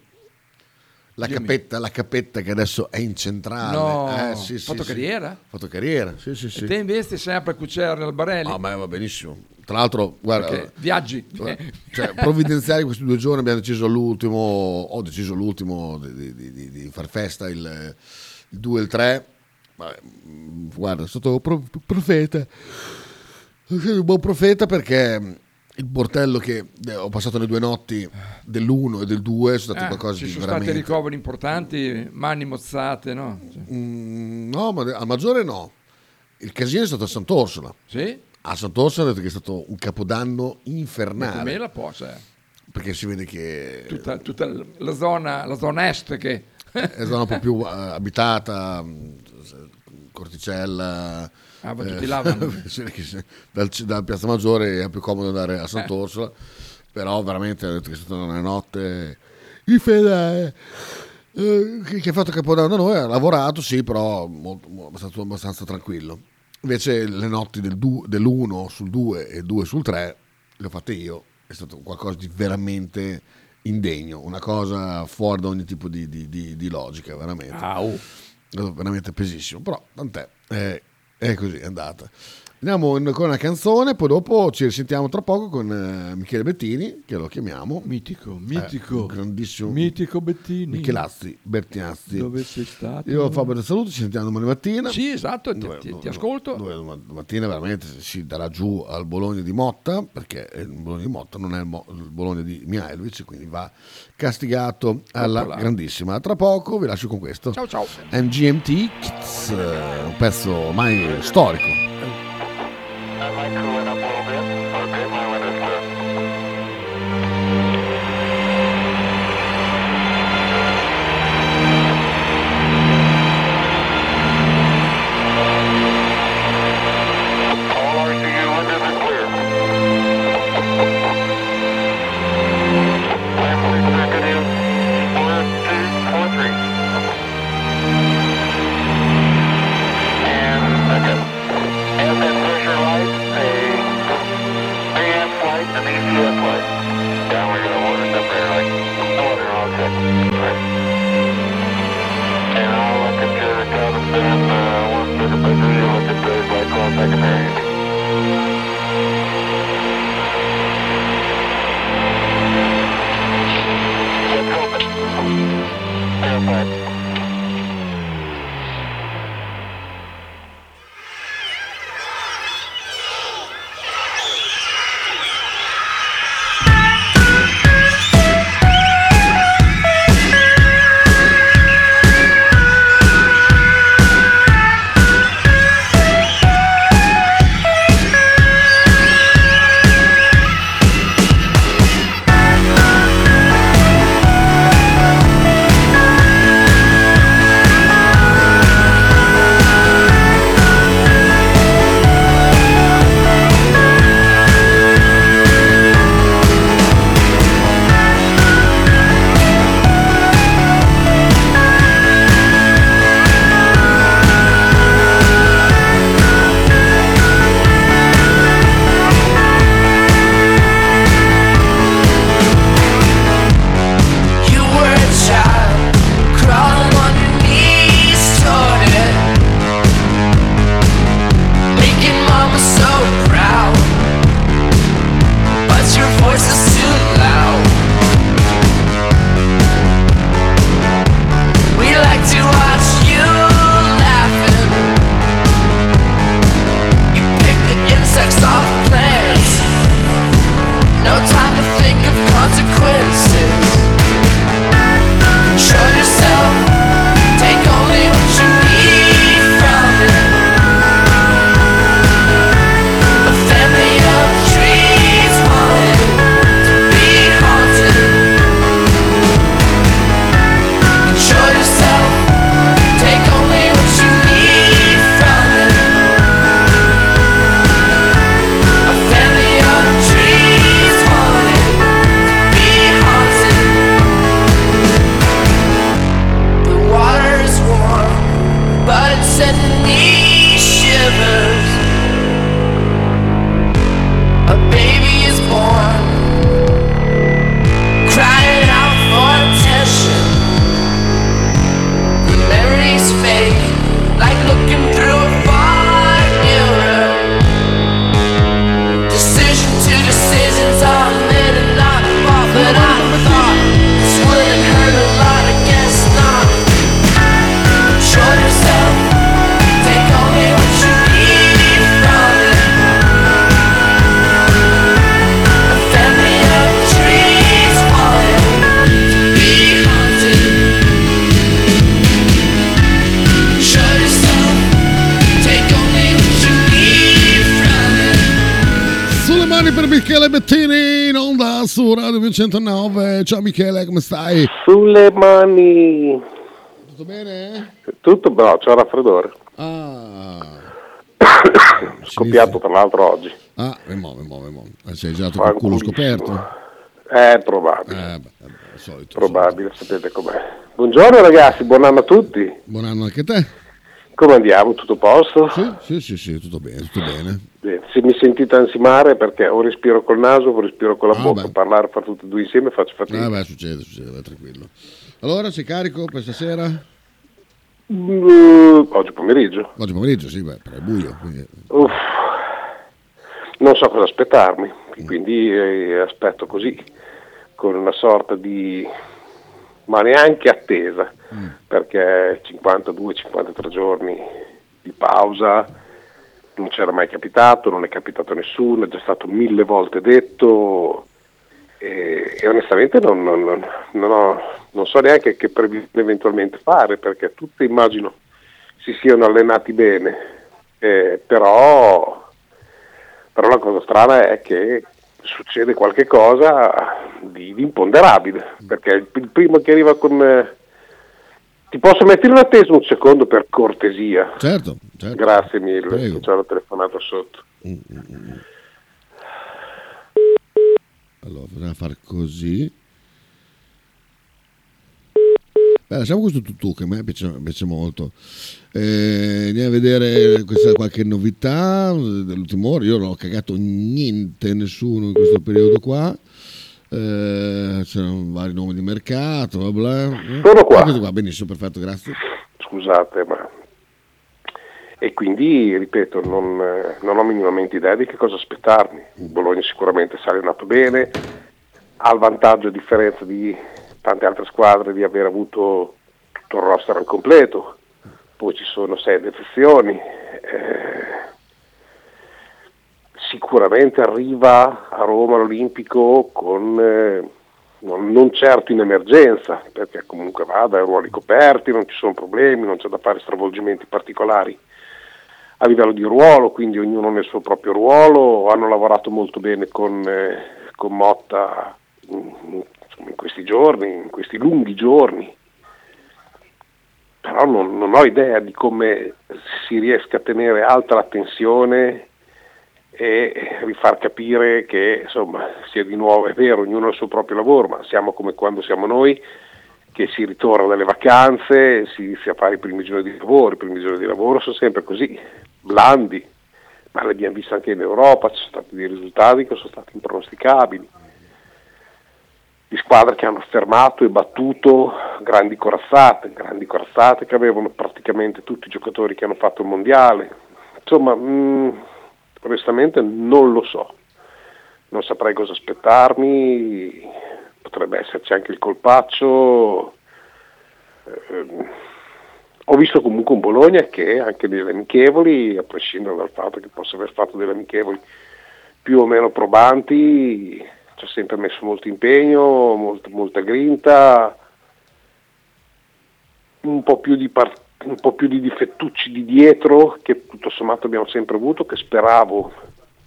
La Dimmi. cappetta, la cappetta che adesso è in centrale. No, eh, sì, sì, fatto sì. carriera? Fatto carriera, sì, sì, E sì. te investi sempre a cucire al Barelli? Ah, ma va benissimo. Tra l'altro, guarda, Perché viaggi. cioè, provvidenziali questi due giorni abbiamo deciso l'ultimo, ho deciso l'ultimo di, di- di- di far festa il, il 2 e il 3. Ma, mm, guarda, è stato pro- profeta. Un buon profeta perché il portello che eh, ho passato le due notti dell'1 e del 2 sono stati Eh, qualcosa ci di sono veramente... stati ricoveri importanti, mani mozzate, no? Mm, no, ma al maggiore no. Il casino è stato a Sant'Orsola. Sì? A Sant'Orsola è stato un capodanno infernale. come la posa? Perché si vede che Tutta, tutta la, zona, la zona est che... è zona un po' più [laughs] eh, abitata, mh, Corticella. Ah, ma tutti là [laughs] che se- dal, dal Piazza Maggiore è più comodo andare a Sant'Orsola, però veramente ha detto che è stata una notte infernale. Eh, che, che ha fatto Capodanno da noi, ha lavorato, sì, però molto, stato abbastanza tranquillo. Invece le notti del du- dell'1 sul 2 e 2 sul 3 le ho fatte io, è stato qualcosa di veramente indegno, una cosa fuori da ogni tipo di, di- di- di logica, veramente. È stato veramente pesissimo, però tant'è, è, è così, è andata. Andiamo in- con una canzone, poi dopo ci risentiamo tra poco con eh, Michele Bettini, che lo chiamiamo. Mitico, mitico. grandissimo. Mitico Bettini. Michelazzi, Bertinazzi. Dove sei stato? Io Fabio ti saluto, ci sentiamo domani mattina. Sì, esatto, ti, Dove- ti- dove- ti ascolto. dove domani mattina veramente si darà giù al Bologna di Motta, perché il Bologna di Motta non è il, Mo- il Bologna di Mihailovic, quindi va castigato alla Eccola. grandissima. Tra poco vi lascio con questo. Ciao ciao. MGMT Kids, eh, un pezzo ormai storico. microwave. 109. Ciao Michele, come stai? Sulle mani. Tutto bene? Tutto bravo, c'è il raffreddore. Ah. [coughs] Scoppiato tra l'altro oggi. Ah, e mo, e mo, e mo. Eh, Sei già col culo scoperto? È probabile. Eh, beh, al solito. Probabile, sapete com'è. Buongiorno ragazzi, buon anno a tutti. Buon anno anche a te. Come andiamo? Tutto a posto? Sì, sì, sì, sì, tutto bene, tutto bene. Bene, Se mi sentite ansimare perché o respiro col naso o respiro con la Ah, bocca, beh. parlare, fare tutti e due insieme faccio fatica. Ah, beh, succede, succede, vai tranquillo. Allora, sei carico per stasera? Mm, oggi pomeriggio. Oggi pomeriggio, sì, beh, però è buio. Quindi... Uff, non so cosa aspettarmi, quindi eh, aspetto così, con una sorta di... ma neanche attesa, perché 52-53 giorni di pausa non c'era mai capitato, non è capitato a nessuno, è già stato mille volte detto e, e onestamente non, non- non- non ho- non so neanche che previsione eventualmente fare, perché tutti immagino si siano allenati bene, eh, però, però la cosa strana è che succede qualche cosa di, di imponderabile, perché il, primo che arriva con... eh, ti posso mettere in attesa un secondo per cortesia? Certo, certo. Grazie mille, Prego. che c'ho la telefonata sotto. Allora, bisogna fare così. Beh, lasciamo questo tutù che a me piace, piace molto. Eh, andiamo a vedere questa qualche novità dell'ultimo ora. Io non ho cagato niente, nessuno in questo periodo qua. Eh, c'erano vari nomi di mercato, bla bla. Sono qua. Eccoti qua, benissimo, perfetto, grazie. Scusate, ma... E quindi, ripeto, non, non ho minimamente idea di che cosa aspettarmi. Bologna sicuramente sale nato bene, ha il vantaggio, a differenza di tante altre squadre, di aver avuto tutto il roster al completo. Poi ci sono sei defezioni. Eh, sicuramente arriva a Roma l'Olimpico con, eh, non, certo in emergenza, perché comunque va dai ruoli coperti, non ci sono problemi, non c'è da fare stravolgimenti particolari a livello di ruolo, quindi ognuno nel suo proprio ruolo, hanno lavorato molto bene con, eh, con Motta in, insomma, in questi giorni, in questi lunghi giorni, però non, non ho idea di come si riesca a tenere alta la tensione e rifar capire che insomma sia di nuovo, è vero, ognuno ha il suo proprio lavoro, ma siamo come quando siamo noi, che si ritorna dalle vacanze, si inizia a fare i primi giorni di lavoro, i primi giorni di lavoro sono sempre così, blandi, ma l'abbiamo visto anche in Europa, ci sono stati dei risultati che sono stati impronosticabili, di squadre che hanno fermato e battuto grandi corazzate, grandi corazzate che avevano praticamente tutti i giocatori che hanno fatto il mondiale, insomma... Mh, onestamente non lo so, non saprei cosa aspettarmi, potrebbe esserci anche il colpaccio. Eh, ho visto comunque un Bologna che anche nelle amichevoli, a prescindere dal fatto che possa aver fatto delle amichevoli più o meno probanti, ci ha sempre messo molto impegno, molto, molta grinta, un po' più di partita un po' più di difettucci di dietro che tutto sommato abbiamo sempre avuto, che speravo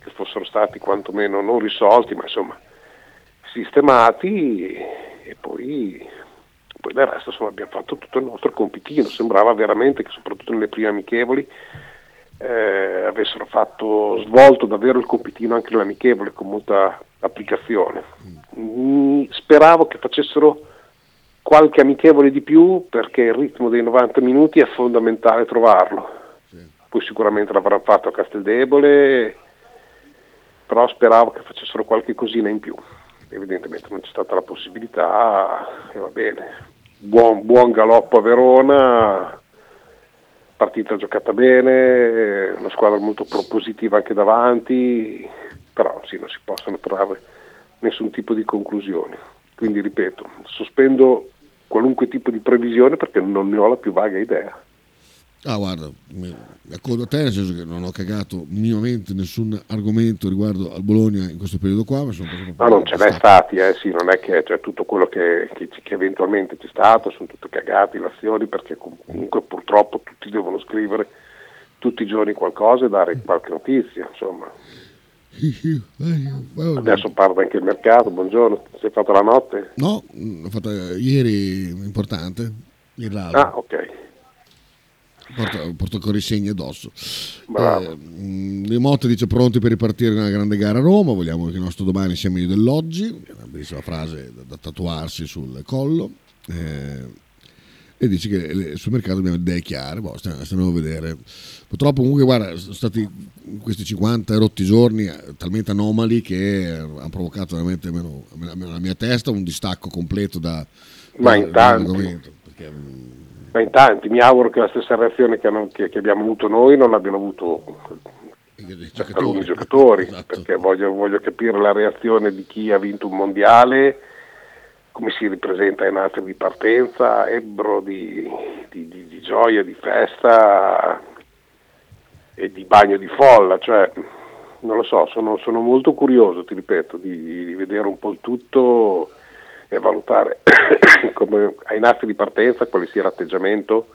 che fossero stati quantomeno non risolti, ma insomma sistemati e poi, poi del resto insomma, abbiamo fatto tutto il nostro compitino, sembrava veramente che soprattutto nelle prime amichevoli eh, avessero fatto svolto davvero il compitino anche nelle amichevoli con molta applicazione. Mm, speravo che facessero qualche amichevole di più perché il ritmo dei 90 minuti è fondamentale trovarlo. Poi sicuramente l'avranno fatto a Casteldebole, però speravo che facessero qualche cosina in più. Evidentemente non c'è stata la possibilità e va bene. Buon, buon galoppo a Verona, partita giocata bene, una squadra molto propositiva anche davanti, però sì, non si possono trarre nessun tipo di conclusioni. Quindi ripeto, sospendo qualunque tipo di previsione perché non ne ho la più vaga idea. Ah, guarda, mi accordo a te, nel senso che non ho cagato minimamente nessun argomento riguardo al Bologna in questo periodo qua. Ma, sono no, non ce n'è stati, eh, sì, non è che cioè, tutto quello che, che, che, eventualmente c'è stato sono tutte cagate, azioni, perché comunque purtroppo tutti devono scrivere tutti i giorni qualcosa e dare qualche notizia, insomma. Adesso parla anche il mercato, buongiorno, si è fatto la notte? No, l'ho fatta ieri, importante, ieri l'altro. Ah, ok. Porto, porto con risegne addosso. Eh, De Motte dice pronti per ripartire nella grande gara a Roma, vogliamo che il nostro domani sia meglio dell'oggi, una bellissima frase da, da tatuarsi sul collo. Eh, e dice che sul mercato abbiamo idee chiare, boh, stiamo a vedere. Purtroppo comunque guarda, sono stati questi 50 rotti giorni eh, talmente anomali che hanno provocato veramente almeno, almeno la mia testa un distacco completo da, Ma in tanti. Perché, Ma in tanti, mi auguro che la stessa reazione che, hanno, che, che abbiamo avuto noi non l'abbiano avuto alcuni giocatori, esatto. perché voglio, voglio capire la reazione di chi ha vinto un mondiale come si ripresenta in atto di partenza, ebbro di, di, di, di, gioia, di festa e di bagno di folla, cioè non lo so, sono, sono molto curioso, ti ripeto, di, vedere un po' il tutto e valutare [coughs] come ai nastri di partenza quale sia l'atteggiamento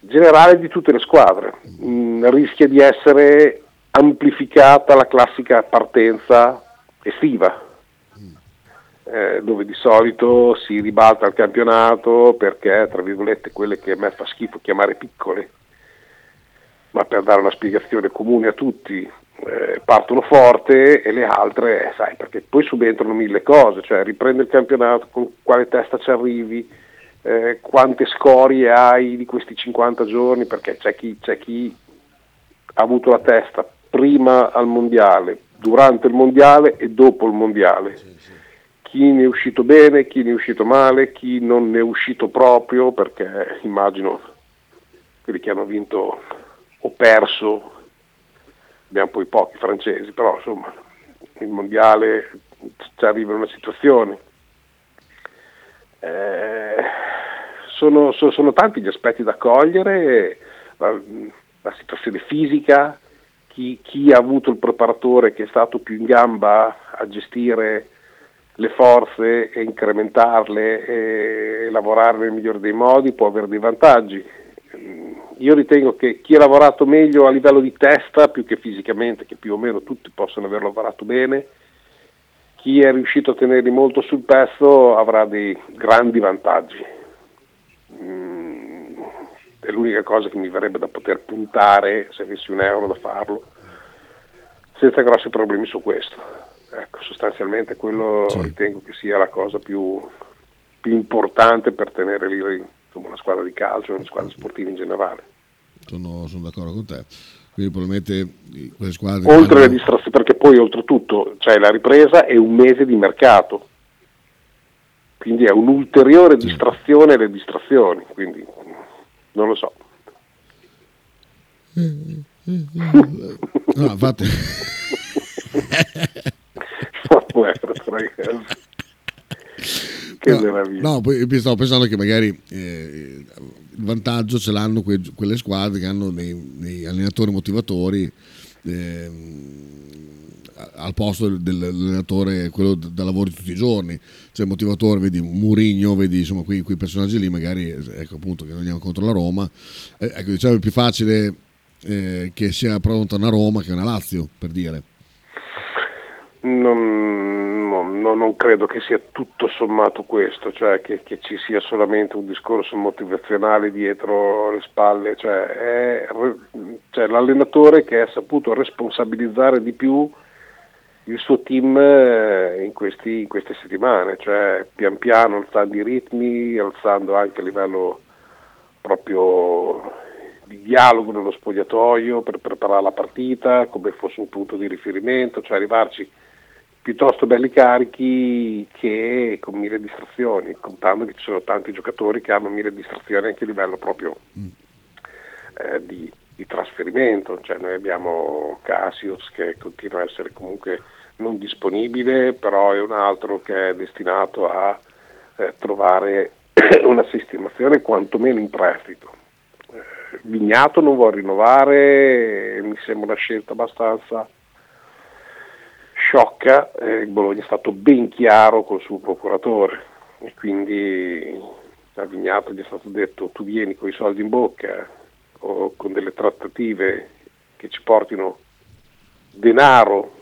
generale di tutte le squadre. Mm, rischia di essere amplificata la classica partenza estiva eh, dove di solito si ribalta il campionato perché, tra virgolette, quelle che a me fa schifo chiamare piccole, ma per dare una spiegazione comune a tutti, eh, partono forte e le altre, eh, sai, perché poi subentrano mille cose, cioè riprende il campionato, con quale testa ci arrivi, eh, quante scorie hai di questi 50 giorni, perché c'è chi, c'è chi ha avuto la testa prima al mondiale, durante il mondiale e dopo il mondiale. Chi ne è uscito bene, chi ne è uscito male, chi non ne è uscito proprio, perché immagino quelli che hanno vinto o perso, abbiamo poi pochi francesi, però insomma il mondiale ci arriva in una situazione. Eh, sono, so- sono tanti gli aspetti da cogliere, la, la situazione fisica, chi, chi ha avuto il preparatore che è stato più in gamba a gestire le forze e incrementarle e lavorare nel migliore dei modi può avere dei vantaggi. Mm, Io ritengo che chi ha lavorato meglio a livello di testa più che fisicamente, che più o meno tutti possono aver lavorato bene, chi è riuscito a tenerli molto sul pezzo avrà dei grandi vantaggi. Mm, è l'unica cosa che mi verrebbe da poter puntare se avessi un euro da farlo, senza grossi problemi su questo. Ecco, sostanzialmente quello ritengo che sia la cosa più, più importante per tenere lì insomma, una squadra di calcio, una squadra sportiva in generale. Sono, sono d'accordo con te. Quindi probabilmente eh, quelle squadre... Oltre alle distrazioni, perché poi oltretutto c'è la ripresa e un mese di mercato, quindi è un'ulteriore distrazione alle distrazioni, quindi non lo so. [laughs] [laughs] No, infatti... che no, meraviglia. no, poi stavo pensando che magari eh, il vantaggio ce l'hanno que- quelle squadre che hanno dei, allenatori motivatori a- al posto del- dell'allenatore quello da lavoro di tutti i giorni. Cioè il motivatore vedi Murigno vedi insomma quei, quei personaggi lì magari ecco appunto che andiamo contro la Roma. Eh, ecco diciamo è più facile eh, che sia pronta una Roma che una Lazio per dire Non, non- non- credo che sia tutto sommato questo, cioè che, che ci sia solamente un discorso motivazionale dietro le spalle, cioè è cioè l'allenatore che ha saputo responsabilizzare di più il suo team eh, in, questi- in queste settimane, cioè pian piano alzando i ritmi, alzando anche a livello proprio di dialogo nello spogliatoio per preparare la partita, come fosse un punto di riferimento, cioè arrivarci piuttosto belli carichi che con mille distrazioni, contando che ci sono tanti giocatori che hanno mille distrazioni anche a livello proprio eh, di, di trasferimento, cioè noi abbiamo Cassius che continua a essere comunque non disponibile, però è un altro che è destinato a eh, trovare [clears throat] una sistemazione quantomeno in prestito. Eh, Vignato non vuole rinnovare, mi sembra una scelta abbastanza sciocca, eh, il Bologna è stato ben chiaro col suo procuratore e quindi a Vignato gli è stato detto tu vieni con i soldi in bocca o con delle trattative che ci portino denaro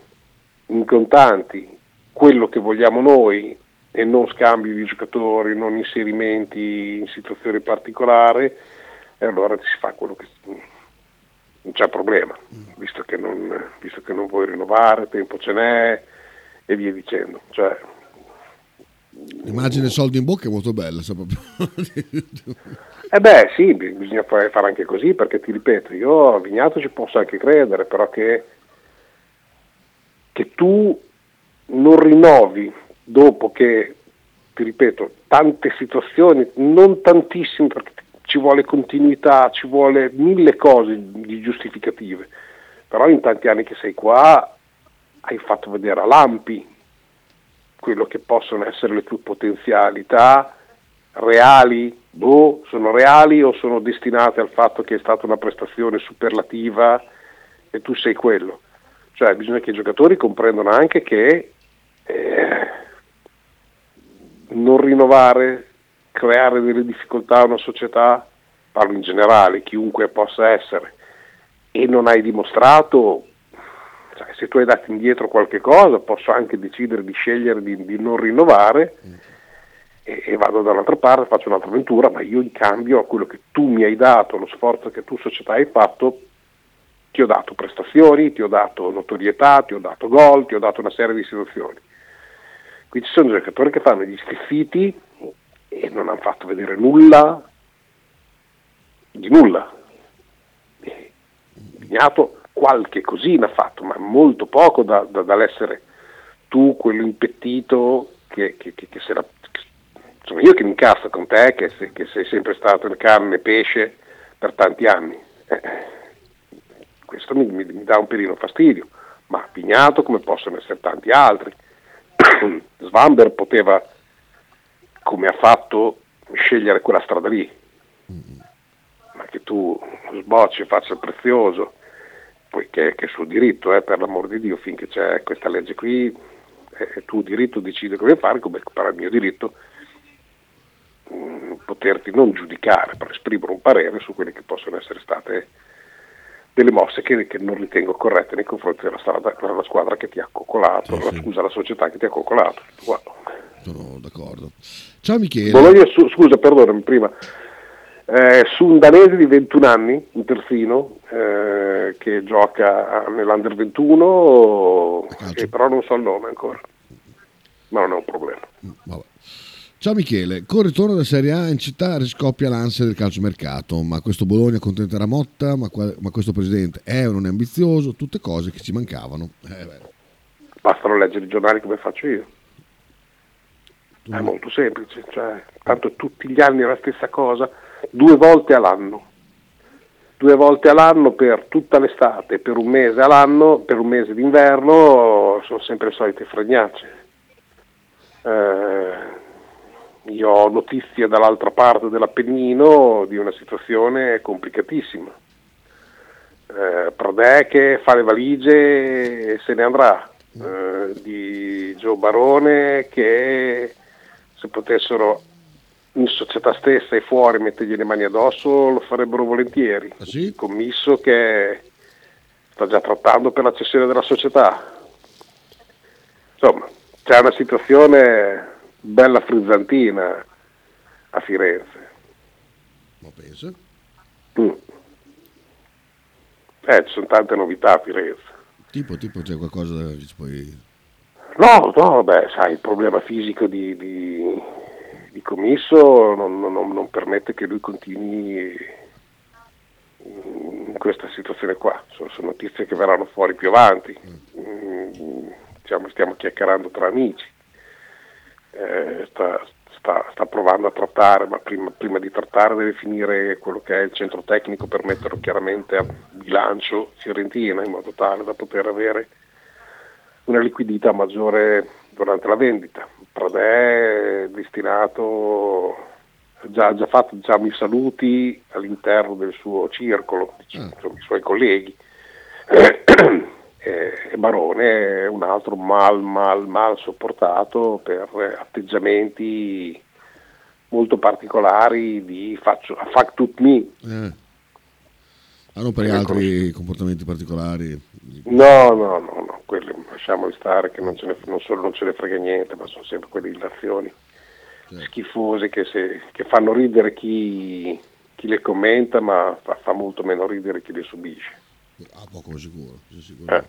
in contanti, quello che vogliamo noi e non scambi di giocatori, non inserimenti in situazioni particolari. E allora si fa quello che non c'è problema, visto che non, visto che non vuoi rinnovare, tempo ce n'è e via dicendo. Cioè, l'immagine soldi in bocca è molto bella proprio. [laughs] eh beh sì, bi- bisogna fare fare anche così perché ti ripeto, io a Vignato ci posso anche credere, però che, che tu non rinnovi dopo che, ti ripeto, tante situazioni, non tantissime perché ci vuole continuità, ci vuole mille cose di giustificative, però in tanti anni che sei qua hai fatto vedere a lampi quello che possono essere le tue potenzialità reali, boh, sono reali o sono destinate al fatto che è stata una prestazione superlativa e tu sei quello. Cioè bisogna che i giocatori comprendano anche che eh, non rinnovare, creare delle difficoltà a una società, parlo in generale, chiunque possa essere, e non hai dimostrato, cioè, se tu hai dato indietro qualche cosa, posso anche decidere di scegliere di, di non rinnovare e, e vado dall'altra parte, faccio un'altra avventura, ma io in cambio a quello che tu mi hai dato, lo sforzo che tu società hai fatto, ti ho dato prestazioni, ti ho dato notorietà, ti ho dato gol, ti ho dato una serie di situazioni. Qui ci sono giocatori che fanno gli stiffiti e non hanno fatto vedere nulla di nulla. Vignato qualche cosina ha fatto, ma molto poco da- da- dall'essere tu quello impettito che, che- che- che la- sono io che mi incazzo con te, che, che sei sempre stato in carne e pesce per tanti anni. Eh, questo mi, mi- mi dà un pelino fastidio, ma Pignato come possono essere tanti altri. [coughs] Svamber poteva, come ha fatto, scegliere quella strada lì, ma che tu sbocci e faccia il prezioso, poiché è suo diritto, eh, per l'amor di Dio, finché c'è questa legge qui, è, è tuo diritto decidere come fare, come per il mio diritto mm, poterti non giudicare, per esprimere un parere su quelle che possono essere state delle mosse che, che non ritengo corrette nei confronti della, strada- della squadra che ti ha coccolato, la- scusa, la società che ti ha coccolato. Guarda. Sono d'accordo. Ciao Michele. Bologna, su- scusa, perdonami prima. Eh, su un danese di 21 anni, un terzino, eh, che gioca nell'Under 21, e però non so il nome ancora. Ma non è un problema. Vabbè. Ciao Michele, con il ritorno della Serie A in città riscoppia l'ansia del calciomercato, ma questo Bologna accontenterà Motta, ma, qua- ma questo presidente è o non è ambizioso, tutte cose che ci mancavano. Eh. Bastano leggere i giornali come faccio io. È molto semplice, cioè, tanto tutti gli anni è la stessa cosa, due volte all'anno. Due volte all'anno per tutta l'estate, per un mese all'anno, per un mese d'inverno, sono sempre le solite fregnacce. Eh, io ho notizie dall'altra parte dell'Appennino di una situazione complicatissima. Eh, Pradè che fa le valigie e se ne andrà, Eh, di Gio Barone che se potessero in società stessa e fuori mettergli le mani addosso lo farebbero volentieri. Il commisso che sta già trattando per la cessione della società. Insomma, c'è una situazione bella frizzantina a Firenze. Ma penso. Mm. Eh, ci sono tante novità a Firenze. Tipo, tipo c'è qualcosa da dici poi... No, no, beh, sai, il problema fisico di, di- di Commisso non, non- non permette che lui continui in questa situazione qua. Sono, sono notizie che verranno fuori più avanti. Mm, diciamo, stiamo chiacchierando tra amici. Eh, sta, sta- sta provando a trattare, ma prima, prima di trattare deve finire quello che è il centro tecnico per metterlo chiaramente a bilancio Fiorentina in modo tale da poter avere una liquidità maggiore durante la vendita. Pradè è destinato, già, già fatto diciamo, i saluti all'interno del suo circolo, insomma, i suoi colleghi. e [clears throat] e Barone è un altro mal, mal, mal sopportato per eh, atteggiamenti molto particolari di faccio, fuck tut me. Eh. Ah, non per altri comportamenti particolari. No, no, no, no, quelli lasciamoli stare che non, ce ne, non solo non ce ne frega niente, ma sono sempre quelle illazioni schifose che, se- che fanno ridere chi, chi le commenta, ma fa, fa molto meno ridere chi le subisce. Ah, poco sicuro, sicuro. Eh.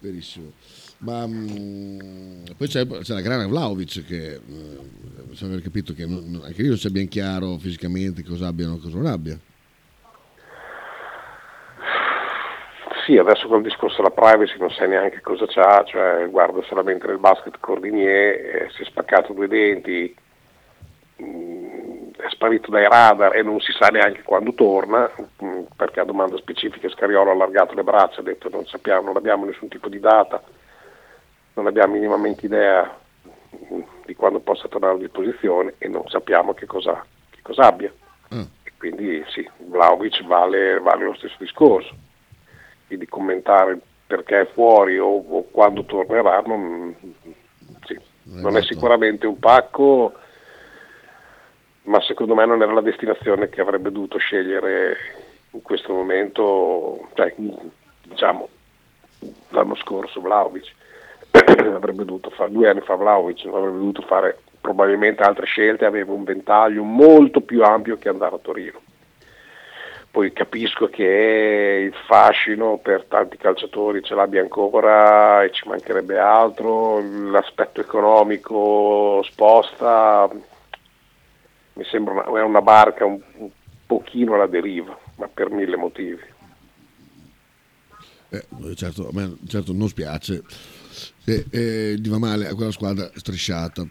Verissimo. Ma mm, poi c'è, c'è la grana Vlaovic che mm, bisogna aver capito che non- anche lì non sia ben chiaro fisicamente cosa abbiano e cosa non abbia. Sì, adesso col discorso della privacy non sai neanche cosa c'ha, cioè guardo solamente nel basket Cordinier, eh, si è spaccato due denti, mm, è sparito dai radar e non si sa neanche quando torna, mm, perché a domanda specifica Scariolo ha allargato le braccia, ha detto non sappiamo, non abbiamo nessun tipo di data, non abbiamo minimamente idea mm, di quando possa tornare a disposizione e non sappiamo che cosa, che cosa abbia. E quindi sì, Vlaovic vale, vale lo stesso discorso quindi commentare perché è fuori o, o quando tornerà non, sì, non è sicuramente un pacco, ma secondo me non era la destinazione che avrebbe dovuto scegliere in questo momento, cioè, diciamo l'anno scorso Vlaovic. [clears throat] avrebbe dovuto fare due anni fa Vlaovic, avrebbe dovuto fare probabilmente altre scelte, aveva un ventaglio molto più ampio che andare a Torino poi capisco che il fascino per tanti calciatori ce l'abbia ancora e ci mancherebbe altro, l'aspetto economico sposta, mi sembra una, una barca un, un pochino alla deriva, ma per mille motivi. Eh, certo, certo non spiace che eh, gli va male a quella squadra strisciata.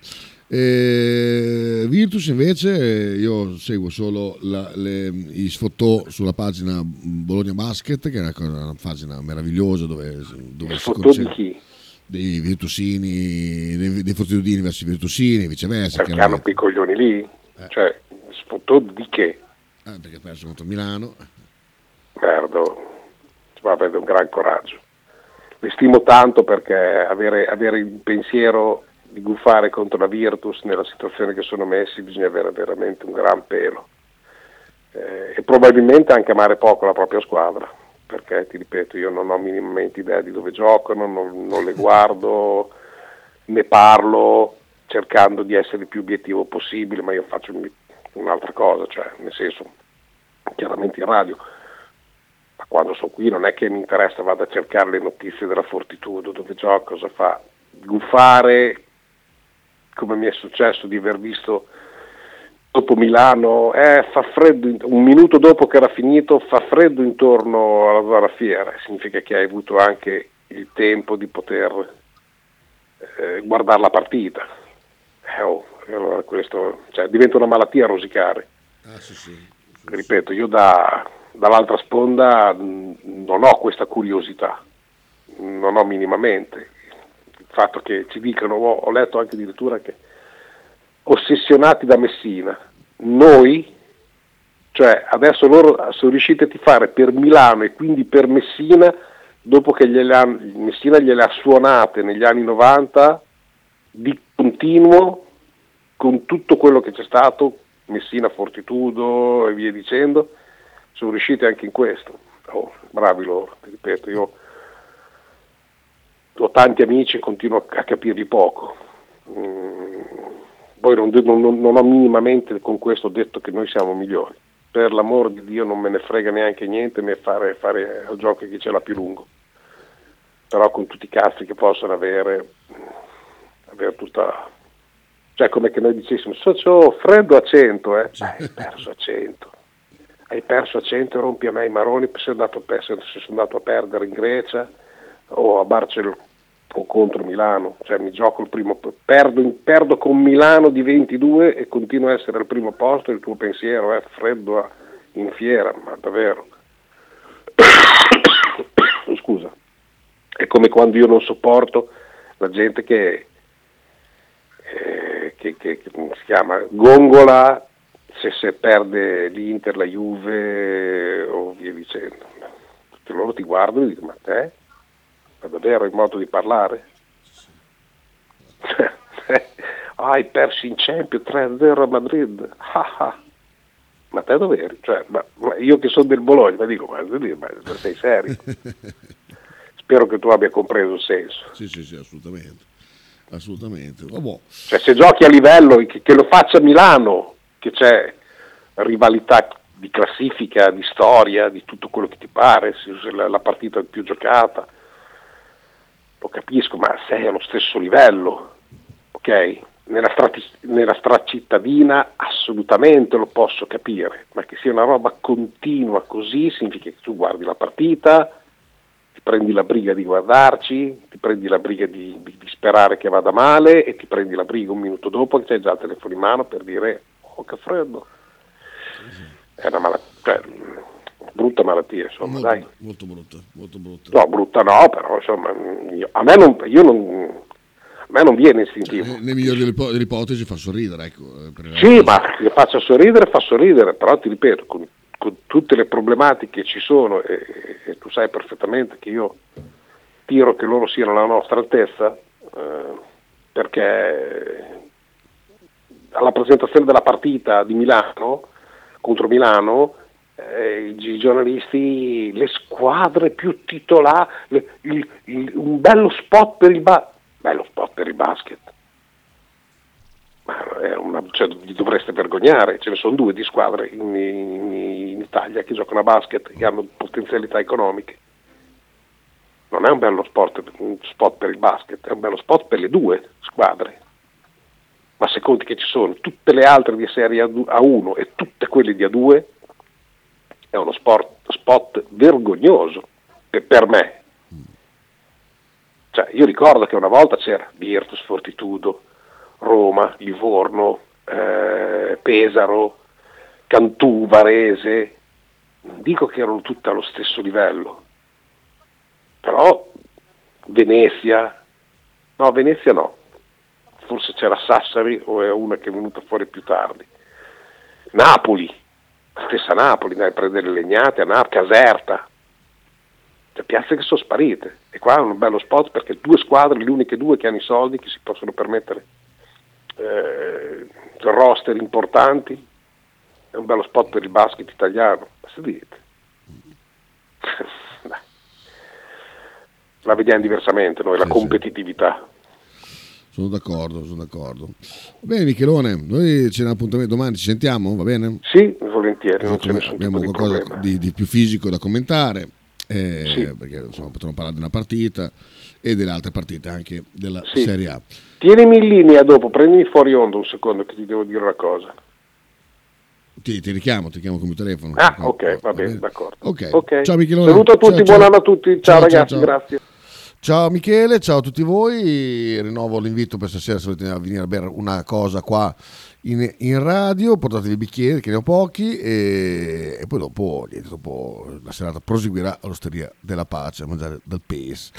Eh, Virtus invece eh, io seguo solo la- le- i sfottò sulla pagina Bologna Basket che è una, una pagina meravigliosa dove, dove si concentra chi? dei virtusini dei, dei fortitudini verso i virtusini viceversa Perché hanno quei coglioni lì? Cioè, sfottò di che? Eh, perché ha perso contro Milano Merdo, va avere un gran coraggio. Li stimo tanto perché avere, avere il pensiero di guffare contro la Virtus nella situazione che sono messi bisogna avere veramente un gran pelo. Eh, e probabilmente anche amare poco la propria squadra, perché ti ripeto, io non ho minimamente idea di dove giocano, non, non le guardo, ne parlo cercando di essere il più obiettivo possibile, ma io faccio un- un'altra cosa, cioè nel senso, chiaramente in radio, ma quando sono qui non è che mi interessa, vado a cercare le notizie della Fortitudo, dove gioca, cosa fa. Guffare, come mi è successo di aver visto dopo Milano, eh, fa freddo, un minuto dopo che era finito, fa freddo intorno alla zona fiera, significa che hai avuto anche il tempo di poter eh, guardare la partita. Eh, oh, allora questo, cioè, diventa una malattia rosicare. Ripeto, io da- dall'altra sponda mh, non ho questa curiosità, non ho minimamente. Fatto che ci dicano, ho, letto anche addirittura che ossessionati da Messina, noi, cioè adesso loro sono riusciti a tifare per Milano e quindi per Messina, dopo che gliele han- Messina gliele ha suonate negli anni 90 di continuo con tutto quello che c'è stato, Messina Fortitudo e via dicendo, sono riusciti anche in questo. Oh, bravi loro, ti ripeto, io ho tanti amici e continuo a capirli poco. Mm, poi non, non- non ho minimamente con questo detto che noi siamo migliori. Per l'amor di Dio non me ne frega neanche niente né fare, fare al gioco chi ce l'ha più lungo. Però con tutti i cazzi che possono avere, avere tutta... Cioè come che noi dicessimo, socio freddo a 100, eh? Hai perso a 100. Hai perso a 100 e rompi a me i maroni se sono andato, a per- se sono andato a perdere in Grecia o a Barcellona o contro Milano, cioè mi gioco il primo, perdo, perdo con Milano di 22 e continuo a essere al primo posto, il tuo pensiero è freddo in fiera, ma davvero. [coughs] Scusa, è come quando io non sopporto la gente che, eh, che, che- che- si chiama, gongola se, se perde l'Inter, la Juve o via dicendo. Tutti loro ti guardano e dicono, ma te? Ma davvero il modo di parlare? [laughs] hai perso in Champions 3-0 a Madrid. Ah, ah. Ma te dove eri? Cioè, ma- ma io che sono del Bologna, ma dico, ma, ma, sei serio? [laughs] Spero che tu abbia compreso il senso. sì sì sì assolutamente assolutamente Vabbè. Cioè, se giochi a livello che, che lo faccia Milano, che c'è rivalità di classifica, di storia, di tutto quello che ti pare, la partita più giocata, lo capisco, ma sei allo stesso livello, ok? Nella, strati- nella stracittadina assolutamente lo posso capire, ma che sia una roba continua così significa che tu guardi la partita, ti prendi la briga di guardarci, ti prendi la briga di, di- di sperare che vada male e ti prendi la briga un minuto dopo che c'hai già il telefono in mano per dire oh che freddo. È una malattia, cioè, brutta malattia, insomma, molto, dai. molto brutta molto brutta No, brutta no, però insomma, io- a me non, io non, a me non viene istintivo. nel migliore delle, ipo- delle ipotesi fa sorridere ecco eh, Sì, ma che faccia sorridere, fa sorridere, però ti ripeto, con, con tutte le problematiche che ci sono, e, e tu sai perfettamente che io tiro che loro siano alla nostra altezza, eh, perché alla presentazione della partita di Milano, contro Milano, eh, i gi- giornalisti, le squadre più titolari, un bello spot per il, ba- bello spot per il basket. Una- cioè, vi dovreste vergognare, ce ne sono due di squadre in, in- in Italia che giocano a basket e hanno potenzialità economiche. Non è un bello sport, un spot per il basket, è un bello spot per le due squadre. Ma se conti che ci sono, tutte le altre di serie A2 A1 e tutte quelle di A2, è uno sport, spot vergognoso per, per me. Cioè, io ricordo che una volta c'era Virtus, Fortitudo, Roma, Livorno, eh, Pesaro, Cantù, Varese, non dico che erano tutte allo stesso livello, però Venezia, no Venezia no, forse c'era Sassari o è una che è venuta fuori più tardi, Napoli, stessa Napoli, dai a prendere Legnate, a Napoli, Caserta, cioè piazze che sono sparite. E qua è un bello spot perché due squadre, le uniche due che hanno i soldi che si possono permettere eh, roster importanti è un bello spot per il basket italiano. Basta dite? [laughs] Dai. la vediamo diversamente noi, la Sì, sì. Sono d'accordo, sono d'accordo. Bene Michelone, noi c'è un appuntamento domani, ci sentiamo, va bene? sì, volentieri, non c'è Come- nessun abbiamo di qualcosa problema di, di più fisico da commentare, eh, Sì. perché insomma, potremmo parlare di una partita e delle altre partite anche della Sì. Serie A. tienimi in linea dopo, prendimi fuori onda un secondo che ti devo dire una cosa Ti, ti richiamo, ti chiamo con il mio telefono. ah ok, va bene, d'accordo Ok. Ok. Ciao Michelone. saluto a tutti, Ciao, buon anno a tutti, ciao, Ciao, ciao, ragazzi, ciao. grazie Ciao Michele, ciao a tutti voi, rinnovo l'invito per stasera se volete venire a bere una cosa qua in, in radio, portatevi i bicchieri che ne ho pochi e, e poi dopo, niente, dopo la serata proseguirà all'osteria della pace a mangiare dal PES.